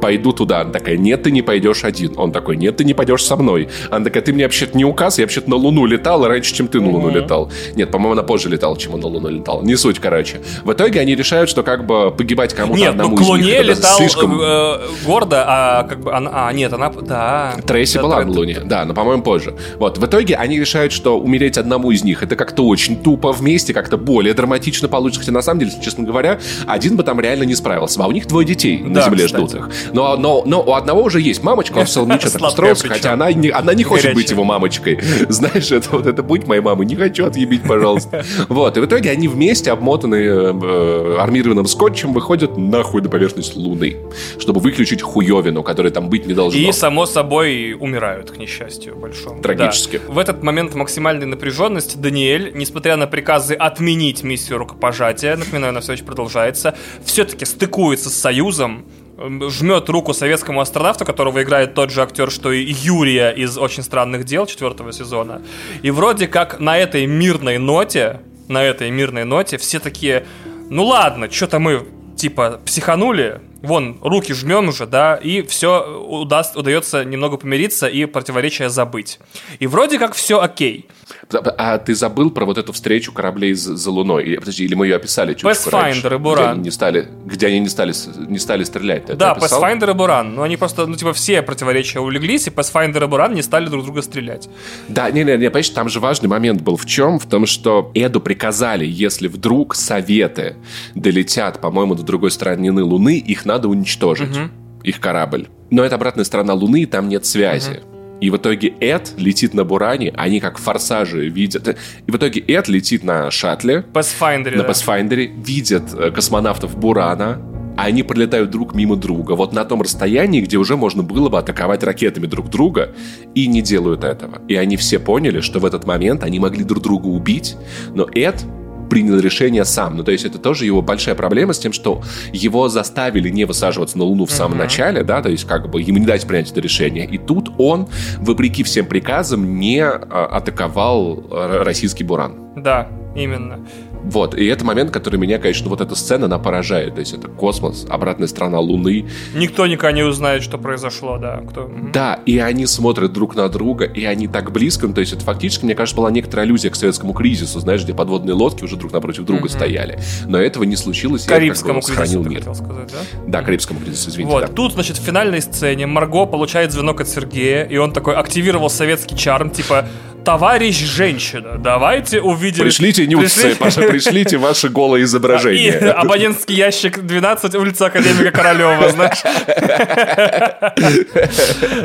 Speaker 1: пойду туда. Она такая, нет, ты не пойдешь один. Он такой, нет, ты не пойдешь со мной. Она такая, ты мне вообще-то не указ, я вообще-то на Луну летал раньше, чем ты на Луну летал. Нет, по-моему, она позже летала, чем он на Луну летал. Не суть, короче. В итоге они решают, что как бы погибать кому-то
Speaker 2: Нет, ну
Speaker 1: одному
Speaker 2: к
Speaker 1: из них,
Speaker 2: Луне
Speaker 1: это
Speaker 2: летал
Speaker 1: слишком...
Speaker 2: э, гордо, а как бы она... А, нет, она... Да.
Speaker 1: Трейси
Speaker 2: Да,
Speaker 1: была на Луне, да, но, по-моему, позже. Вот, в итоге они решают, что умереть одному из них это как-то очень тупо, вместе как-то более драматично получится. Хотя, на самом деле, честно говоря, один бы там реально не справился. А у них двое детей на
Speaker 2: Да,
Speaker 1: Земле
Speaker 2: кстати.
Speaker 1: ждут их. Но, но, но у одного уже есть мамочка, он в целом ничего так устроился, хотя она не, она не хочет быть его мамочкой. (laughs) Знаешь, это вот это будь моей мамой, не хочу отъебить, пожалуйста. (laughs) Вот, и в итоге они вместе, обмотанные э, армированным скотчем, выходят нахуй на поверхность Луны, чтобы выключить хуевину, которая там быть не должна.
Speaker 2: И, само собой, умирают, к несчастью большому.
Speaker 1: Трагически.
Speaker 2: Да. В этот момент максимальной напряженности Даниэль, несмотря на приказы отменить миссию рукопожатия, напоминаю, она все еще продолжается, все-таки стыкуется с Союзом, жмет руку советскому астронавту, которого играет тот же актер, что и Юрия из «Очень странных дел» четвертого сезона. И вроде как на этой мирной ноте, на этой мирной ноте все такие, ну ладно, что-то мы типа психанули, вон, руки жмем уже, да, и все удаст, удается немного помириться и противоречия забыть. И вроде как все окей.
Speaker 1: А ты забыл про вот эту встречу кораблей за, за Луной? Или, подожди, или мы ее описали чуть
Speaker 2: Pathfinder и Буран.
Speaker 1: Где они не стали, где они не стали, не стали стрелять? Ты
Speaker 2: да, Pathfinder и Буран. Но они просто, ну, типа, все противоречия улеглись, и Pathfinder и Буран не стали друг друга стрелять.
Speaker 1: Да, не-не-не, понимаешь, там же важный момент был в чем? В том, что Эду приказали, если вдруг советы долетят, по-моему, до другой стороны Луны, их надо уничтожить. Угу. Их корабль. Но это обратная сторона Луны, и там нет связи. Угу. И в итоге Эд летит на Буране, они как форсажи видят. И в итоге Эд летит на шаттле.
Speaker 2: Pathfinder,
Speaker 1: на
Speaker 2: да.
Speaker 1: Pathfinder, видят э, космонавтов Бурана, а они пролетают друг мимо друга, вот на том расстоянии, где уже можно было бы атаковать ракетами друг друга, и не делают этого. И они все поняли, что в этот момент они могли друг друга убить, но Эд принял решение сам. Ну, то есть это тоже его большая проблема с тем, что его заставили не высаживаться на Луну в самом uh-huh. начале, да, то есть как бы ему не дать принять это решение. И тут он, вопреки всем приказам, не а, атаковал а, российский Буран.
Speaker 2: Да, именно.
Speaker 1: Вот, и это момент, который меня, конечно, вот эта сцена, она поражает. То есть это космос, обратная сторона Луны.
Speaker 2: Никто никогда не узнает, что произошло, да. Кто...
Speaker 1: Да, и они смотрят друг на друга, и они так близко. Ну, то есть это фактически, мне кажется, была некоторая аллюзия к советскому кризису, знаешь, где подводные лодки уже друг напротив друга mm-hmm. стояли. Но этого не случилось.
Speaker 2: Карибскому как бы, кризису, мир. хотел сказать, да?
Speaker 1: Да, Карибскому кризису, извините. Вот,
Speaker 2: да. тут, значит, в финальной сцене Марго получает звонок от Сергея, и он такой активировал советский чарм, типа товарищ женщина, давайте увидим...
Speaker 1: Пришлите нюцы. Паша, пришлите ваше голое (laughs) изображение. И
Speaker 2: абонентский ящик 12, улица Академика Королева, знаешь.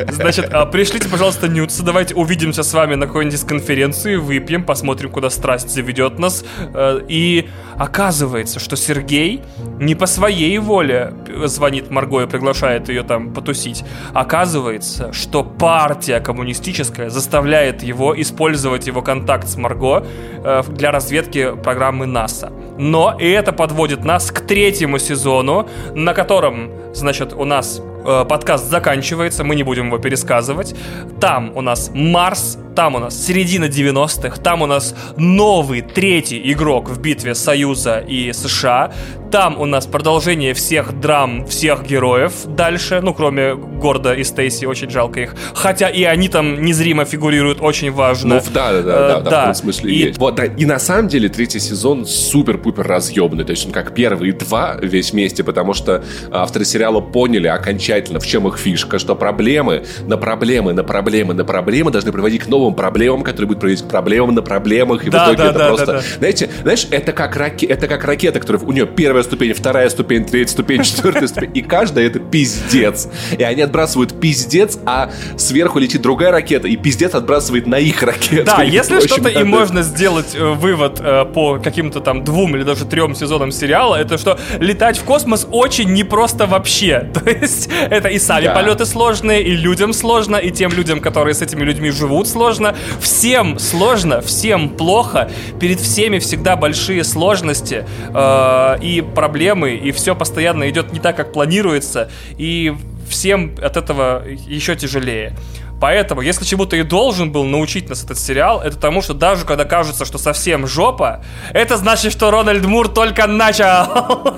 Speaker 2: (laughs) Значит, а, пришлите, пожалуйста, нюцы, давайте увидимся с вами на какой-нибудь конференции, выпьем, посмотрим, куда страсть заведет нас. Э, и оказывается, что Сергей не по своей воле звонит Марго и приглашает ее там потусить. Оказывается, что партия коммунистическая заставляет его из использовать его контакт с Марго э, для разведки программы НАСА. Но и это подводит нас к третьему сезону, на котором, значит, у нас подкаст заканчивается, мы не будем его пересказывать. Там у нас Марс, там у нас середина 90-х, там у нас новый третий игрок в битве Союза и США. Там у нас продолжение всех драм, всех героев дальше, ну, кроме Горда и Стейси, очень жалко их. Хотя и они там незримо фигурируют очень важно.
Speaker 1: Ну, да, да, да, э, да, да, в этом смысле и... есть. Вот, да, и на самом деле третий сезон супер-пупер разъебный. То есть он как первые два весь вместе, потому что авторы сериала поняли окончательно, в чем их фишка, что проблемы на проблемы, на проблемы, на проблемы должны приводить к новым проблемам, которые будут приводить к проблемам на проблемах, и да, в итоге да, это да, просто... Да, да. Знаете, знаешь, это как, раке... это как ракета, которая у нее первая первая ступень, вторая ступень, третья ступень, четвертая ступень. И каждая это пиздец. И они отбрасывают пиздец, а сверху летит другая ракета, и пиздец отбрасывает на их ракету.
Speaker 2: Да, (laughs) если что-то и можно сделать э, вывод э, по каким-то там двум или даже трем сезонам сериала, это что летать в космос очень непросто вообще. (laughs) То есть (laughs) это и сами да. полеты сложные, и людям сложно, и тем людям, которые с этими людьми живут, сложно. Всем сложно, всем плохо, перед всеми всегда большие сложности. Э, и проблемы, и все постоянно идет не так, как планируется, и всем от этого еще тяжелее. Поэтому, если чему-то и должен был научить нас этот сериал, это тому, что даже когда кажется, что совсем жопа, это значит, что Рональд Мур только начал.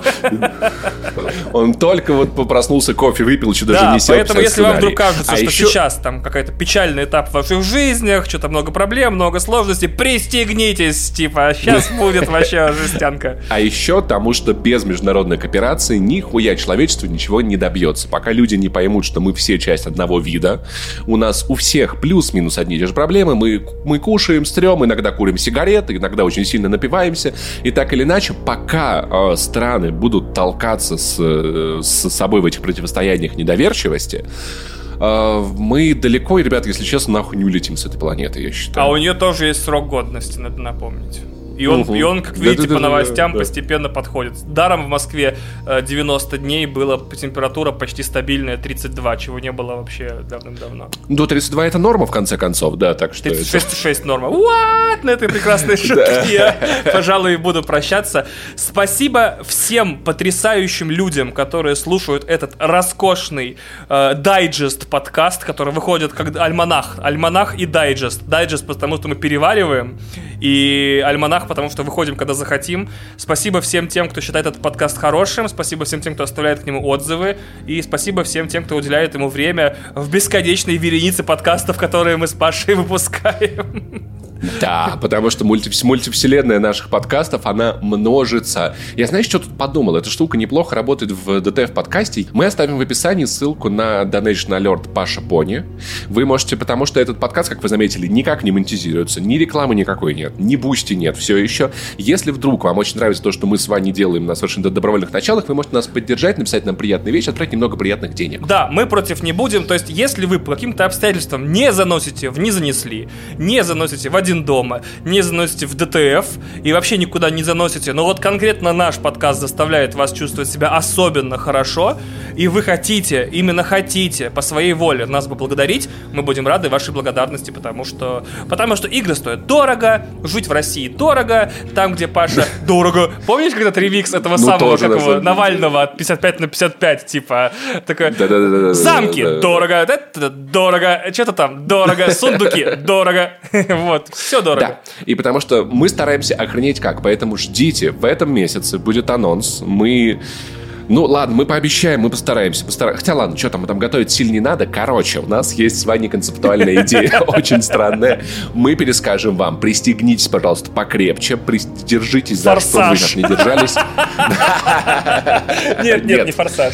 Speaker 1: Он только вот проснулся, кофе выпил, еще даже не сел
Speaker 2: поэтому, если вам вдруг кажется, а что сейчас там какой-то печальный этап в ваших жизнях, что-то много проблем, много сложностей, пристегнитесь, типа, сейчас будет вообще жестянка.
Speaker 1: А еще тому, что без международной кооперации нихуя человечество ничего не добьется. Пока люди не поймут, что мы все часть одного вида, у нас нас у всех плюс-минус одни и те же проблемы. Мы, мы кушаем, стрём, иногда курим сигареты, иногда очень сильно напиваемся. И так или иначе, пока э, страны будут толкаться с, э, с собой в этих противостояниях недоверчивости, э, мы далеко, ребят, если честно, нахуй не улетим с этой планеты, я считаю.
Speaker 2: А у нее тоже есть срок годности, надо напомнить. И он, угу. и он как видите, да, да, по новостям да, да, постепенно подходит. Даром в Москве 90 э, дней была температура почти стабильная 32, чего не было вообще давным-давно.
Speaker 1: Ну, 32 это норма, в конце концов, да, так что...
Speaker 2: 36,6 это... норма. What? На этой прекрасной (laughs) шутке я, пожалуй, буду прощаться. Спасибо всем потрясающим людям, которые слушают этот роскошный э, дайджест подкаст, который выходит как альманах. Альманах и дайджест. Дайджест, потому что мы перевариваем, и альманах подкастах, потому что выходим, когда захотим. Спасибо всем тем, кто считает этот подкаст хорошим. Спасибо всем тем, кто оставляет к нему отзывы. И спасибо всем тем, кто уделяет ему время в бесконечной веренице подкастов, которые мы с Пашей выпускаем.
Speaker 1: Да, потому что мульти, мультивселенная наших подкастов, она множится. Я, знаешь, что тут подумал? Эта штука неплохо работает в DTF подкасте. Мы оставим в описании ссылку на Donation Alert Паша Пони. Вы можете, потому что этот подкаст, как вы заметили, никак не монетизируется. Ни рекламы никакой нет, ни Boosty нет все еще. Если вдруг вам очень нравится то, что мы с вами делаем на совершенно добровольных началах, вы можете нас поддержать, написать нам приятные вещи, отправить немного приятных денег.
Speaker 2: Да, мы против не будем. То есть, если вы по каким-то обстоятельствам не заносите в «не занесли», не заносите в один один дома, не заносите в DTF и вообще никуда не заносите, но вот конкретно наш подкаст заставляет вас чувствовать себя особенно хорошо, и вы хотите, именно хотите, по своей воле нас поблагодарить, мы будем рады вашей благодарности, потому что, потому что игры стоят дорого, жить в России дорого, там, где Паша дорого. Помнишь, когда ремикс этого ну, самого тоже, какого, Навального от 55 на 55, типа, такой, замки дорого, дорого, что-то там дорого, сундуки дорого, (laughs) вот, все дорого. Да.
Speaker 1: И потому что мы стараемся охранять как. Поэтому ждите. В этом месяце будет анонс. Мы... Ну, ладно, мы пообещаем, мы постараемся. постараемся. Хотя, ладно, что там, там готовить сильно не надо. Короче, у нас есть с вами концептуальная идея, (laughs) очень странная. Мы перескажем вам. Пристегнитесь, пожалуйста, покрепче. Держитесь за что вы как не держались. (laughs)
Speaker 2: Нет, нет, не форсаж.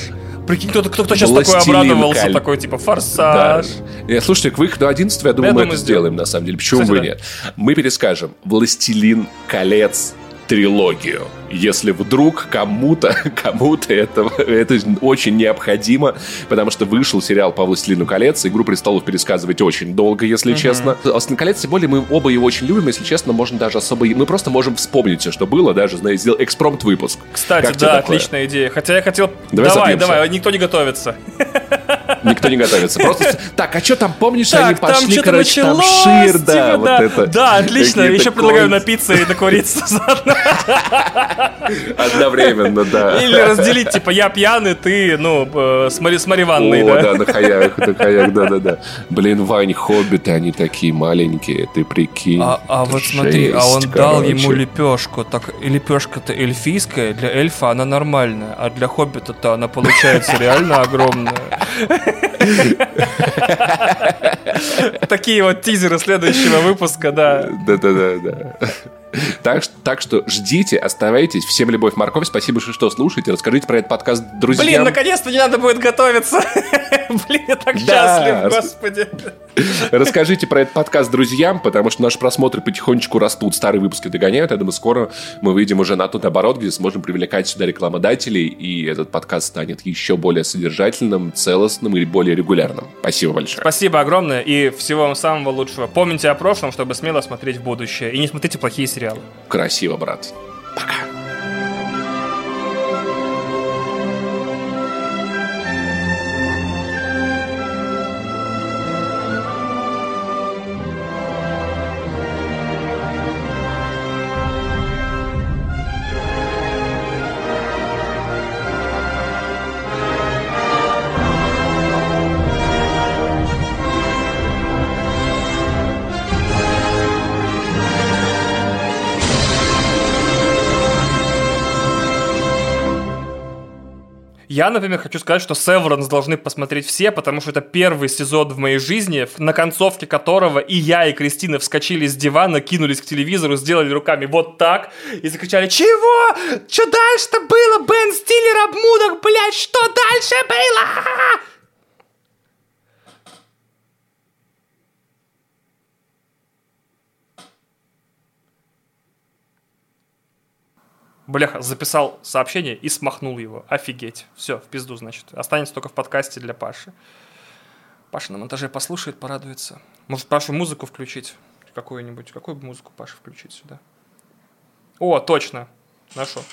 Speaker 2: Прикинь, кто-то кто, кто сейчас такой обрадовался, Каль. такой, типа, форсаж.
Speaker 1: Да. Я, слушайте, к выходу 11 я думаю, я мы думаю, это сделаем, на самом деле. Почему Кстати, бы да. нет? Мы перескажем «Властелин колец» трилогию. Если вдруг кому-то, (laughs) кому-то это, это очень необходимо, потому что вышел сериал по «Властелину колец», «Игру престолов» пересказывать очень долго, если mm-hmm. честно. «Властелин колец», тем более, мы оба его очень любим, если честно, можно даже особо... Мы просто можем вспомнить все, что было, даже, знаете, сделать экспромт-выпуск.
Speaker 2: Кстати, как да, отличная идея. Хотя я хотел... Давай, давай, давай, никто не готовится. (laughs)
Speaker 1: Никто не готовится. Просто так, а что там, помнишь, так, они пошли, там короче, там шир, да,
Speaker 2: типа, вот да. это. Да, отлично. Еще предлагаю напиться и накуриться заодно.
Speaker 1: Одновременно, да.
Speaker 2: Или разделить, типа, я пьяный, ты, ну, э, с, Мари, с Мариванной,
Speaker 1: да? Да, на хаях, на хаях, да-да-да. Блин, Вань, хоббиты, они такие маленькие, ты прикинь.
Speaker 2: А, а вот смотри, а он дал ему лепешку, так, лепешка-то эльфийская, для эльфа она нормальная, а для хоббита-то она получается реально огромная. Такие вот тизеры следующего выпуска, да.
Speaker 1: Да-да-да. Так, так что ждите, оставайтесь. Всем любовь, морковь. Спасибо, что слушаете. Расскажите про этот подкаст друзьям.
Speaker 2: Блин, наконец-то не надо будет готовиться. (laughs) Блин, я так счастлив, господи.
Speaker 1: Расскажите про этот подкаст друзьям, потому что наши просмотры потихонечку растут, старые выпуски догоняют. Я думаю, скоро мы выйдем уже на тот оборот, где сможем привлекать сюда рекламодателей, и этот подкаст станет еще более содержательным, целостным и более регулярным. Спасибо большое.
Speaker 2: Спасибо огромное и всего вам самого лучшего. Помните о прошлом, чтобы смело смотреть в будущее. И не смотрите плохие сериалы сериалы.
Speaker 1: Красиво, брат. Пока.
Speaker 2: Я, например, хочу сказать, что Severance должны посмотреть все, потому что это первый сезон в моей жизни, на концовке которого и я, и Кристина вскочили с дивана, кинулись к телевизору, сделали руками вот так и закричали «Чего? Что дальше-то было? Бен Стиллер, обмудок, блядь, что дальше было?» Бляха, записал сообщение и смахнул его. Офигеть. Все, в пизду, значит. Останется только в подкасте для Паши. Паша на монтаже послушает, порадуется. Может, Пашу музыку включить? Какую-нибудь. Какую бы музыку Паша включить сюда? О, точно. Нашел.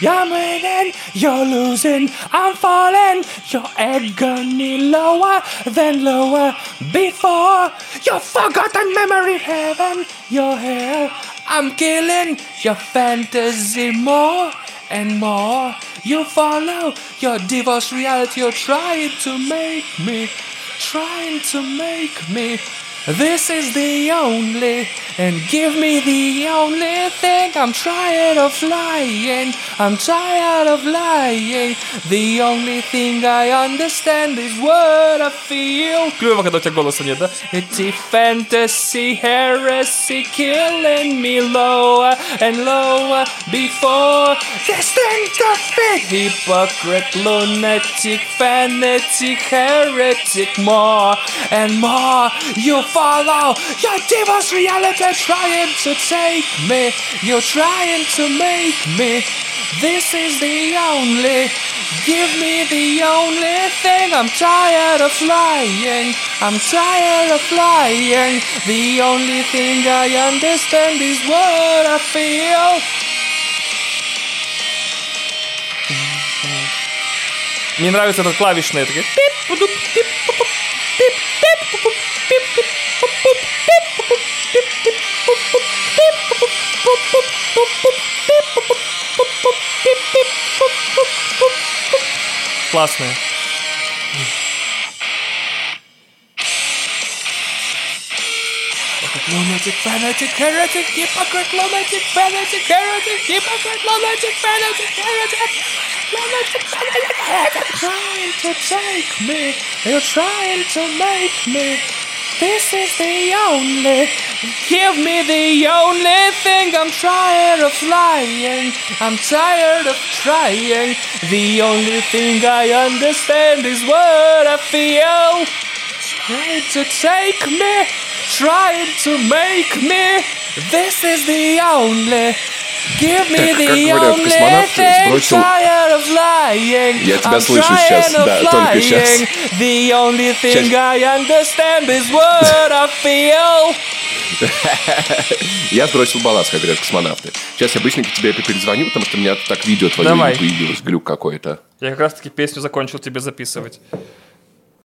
Speaker 2: You're winning, you're losing, I'm falling. Your agony lower than lower before. Your forgotten memory heaven, your hair. I'm killing your fantasy more and more. You follow your divorce reality, you're trying to make me, trying to make me. This is the only, and give me the only thing. I'm tired of lying, I'm tired of lying. The only thing I understand is what I feel. It's a. It's fantasy, heresy, killing me lower and lower before. This thing of fit. Hypocrite, lunatic, fanatic, heretic, more and more. You follow your devil's reality, trying to take me. You're trying to make me. This is the only. Give me the only thing. I'm tired of lying. I'm tired of lying. The only thing I understand is what I feel. Мне нравится этот клавишный. Такой... Классная. Lunatic, fanatic, heretic, hypocrite, lunatic, fanatic, heretic, hypocrite, lunatic, fanatic, heretic, lunatic, fanatic, heretic. Trying to take me, you're trying to make me. This is the only, give me the only thing. I'm tired of lying, I'm tired of trying. The only thing I understand is what I feel. Trying to take me, trying to make me. This is the only. Give me
Speaker 1: Так, как
Speaker 2: the
Speaker 1: говорят
Speaker 2: only
Speaker 1: космонавты,
Speaker 2: thing,
Speaker 1: сбросил-. Я тебя слышу сейчас, да, только сейчас.
Speaker 2: lying. The only thing
Speaker 1: Сейчас.
Speaker 2: I understand is what I feel. (laughs)
Speaker 1: Я сбросил балласт, как говорят космонавты. Сейчас я быстренько тебе перезвоню, потому что у меня так видео твое
Speaker 2: Давай.
Speaker 1: появилось, глюк какой-то.
Speaker 2: Я как раз таки песню закончил тебе записывать.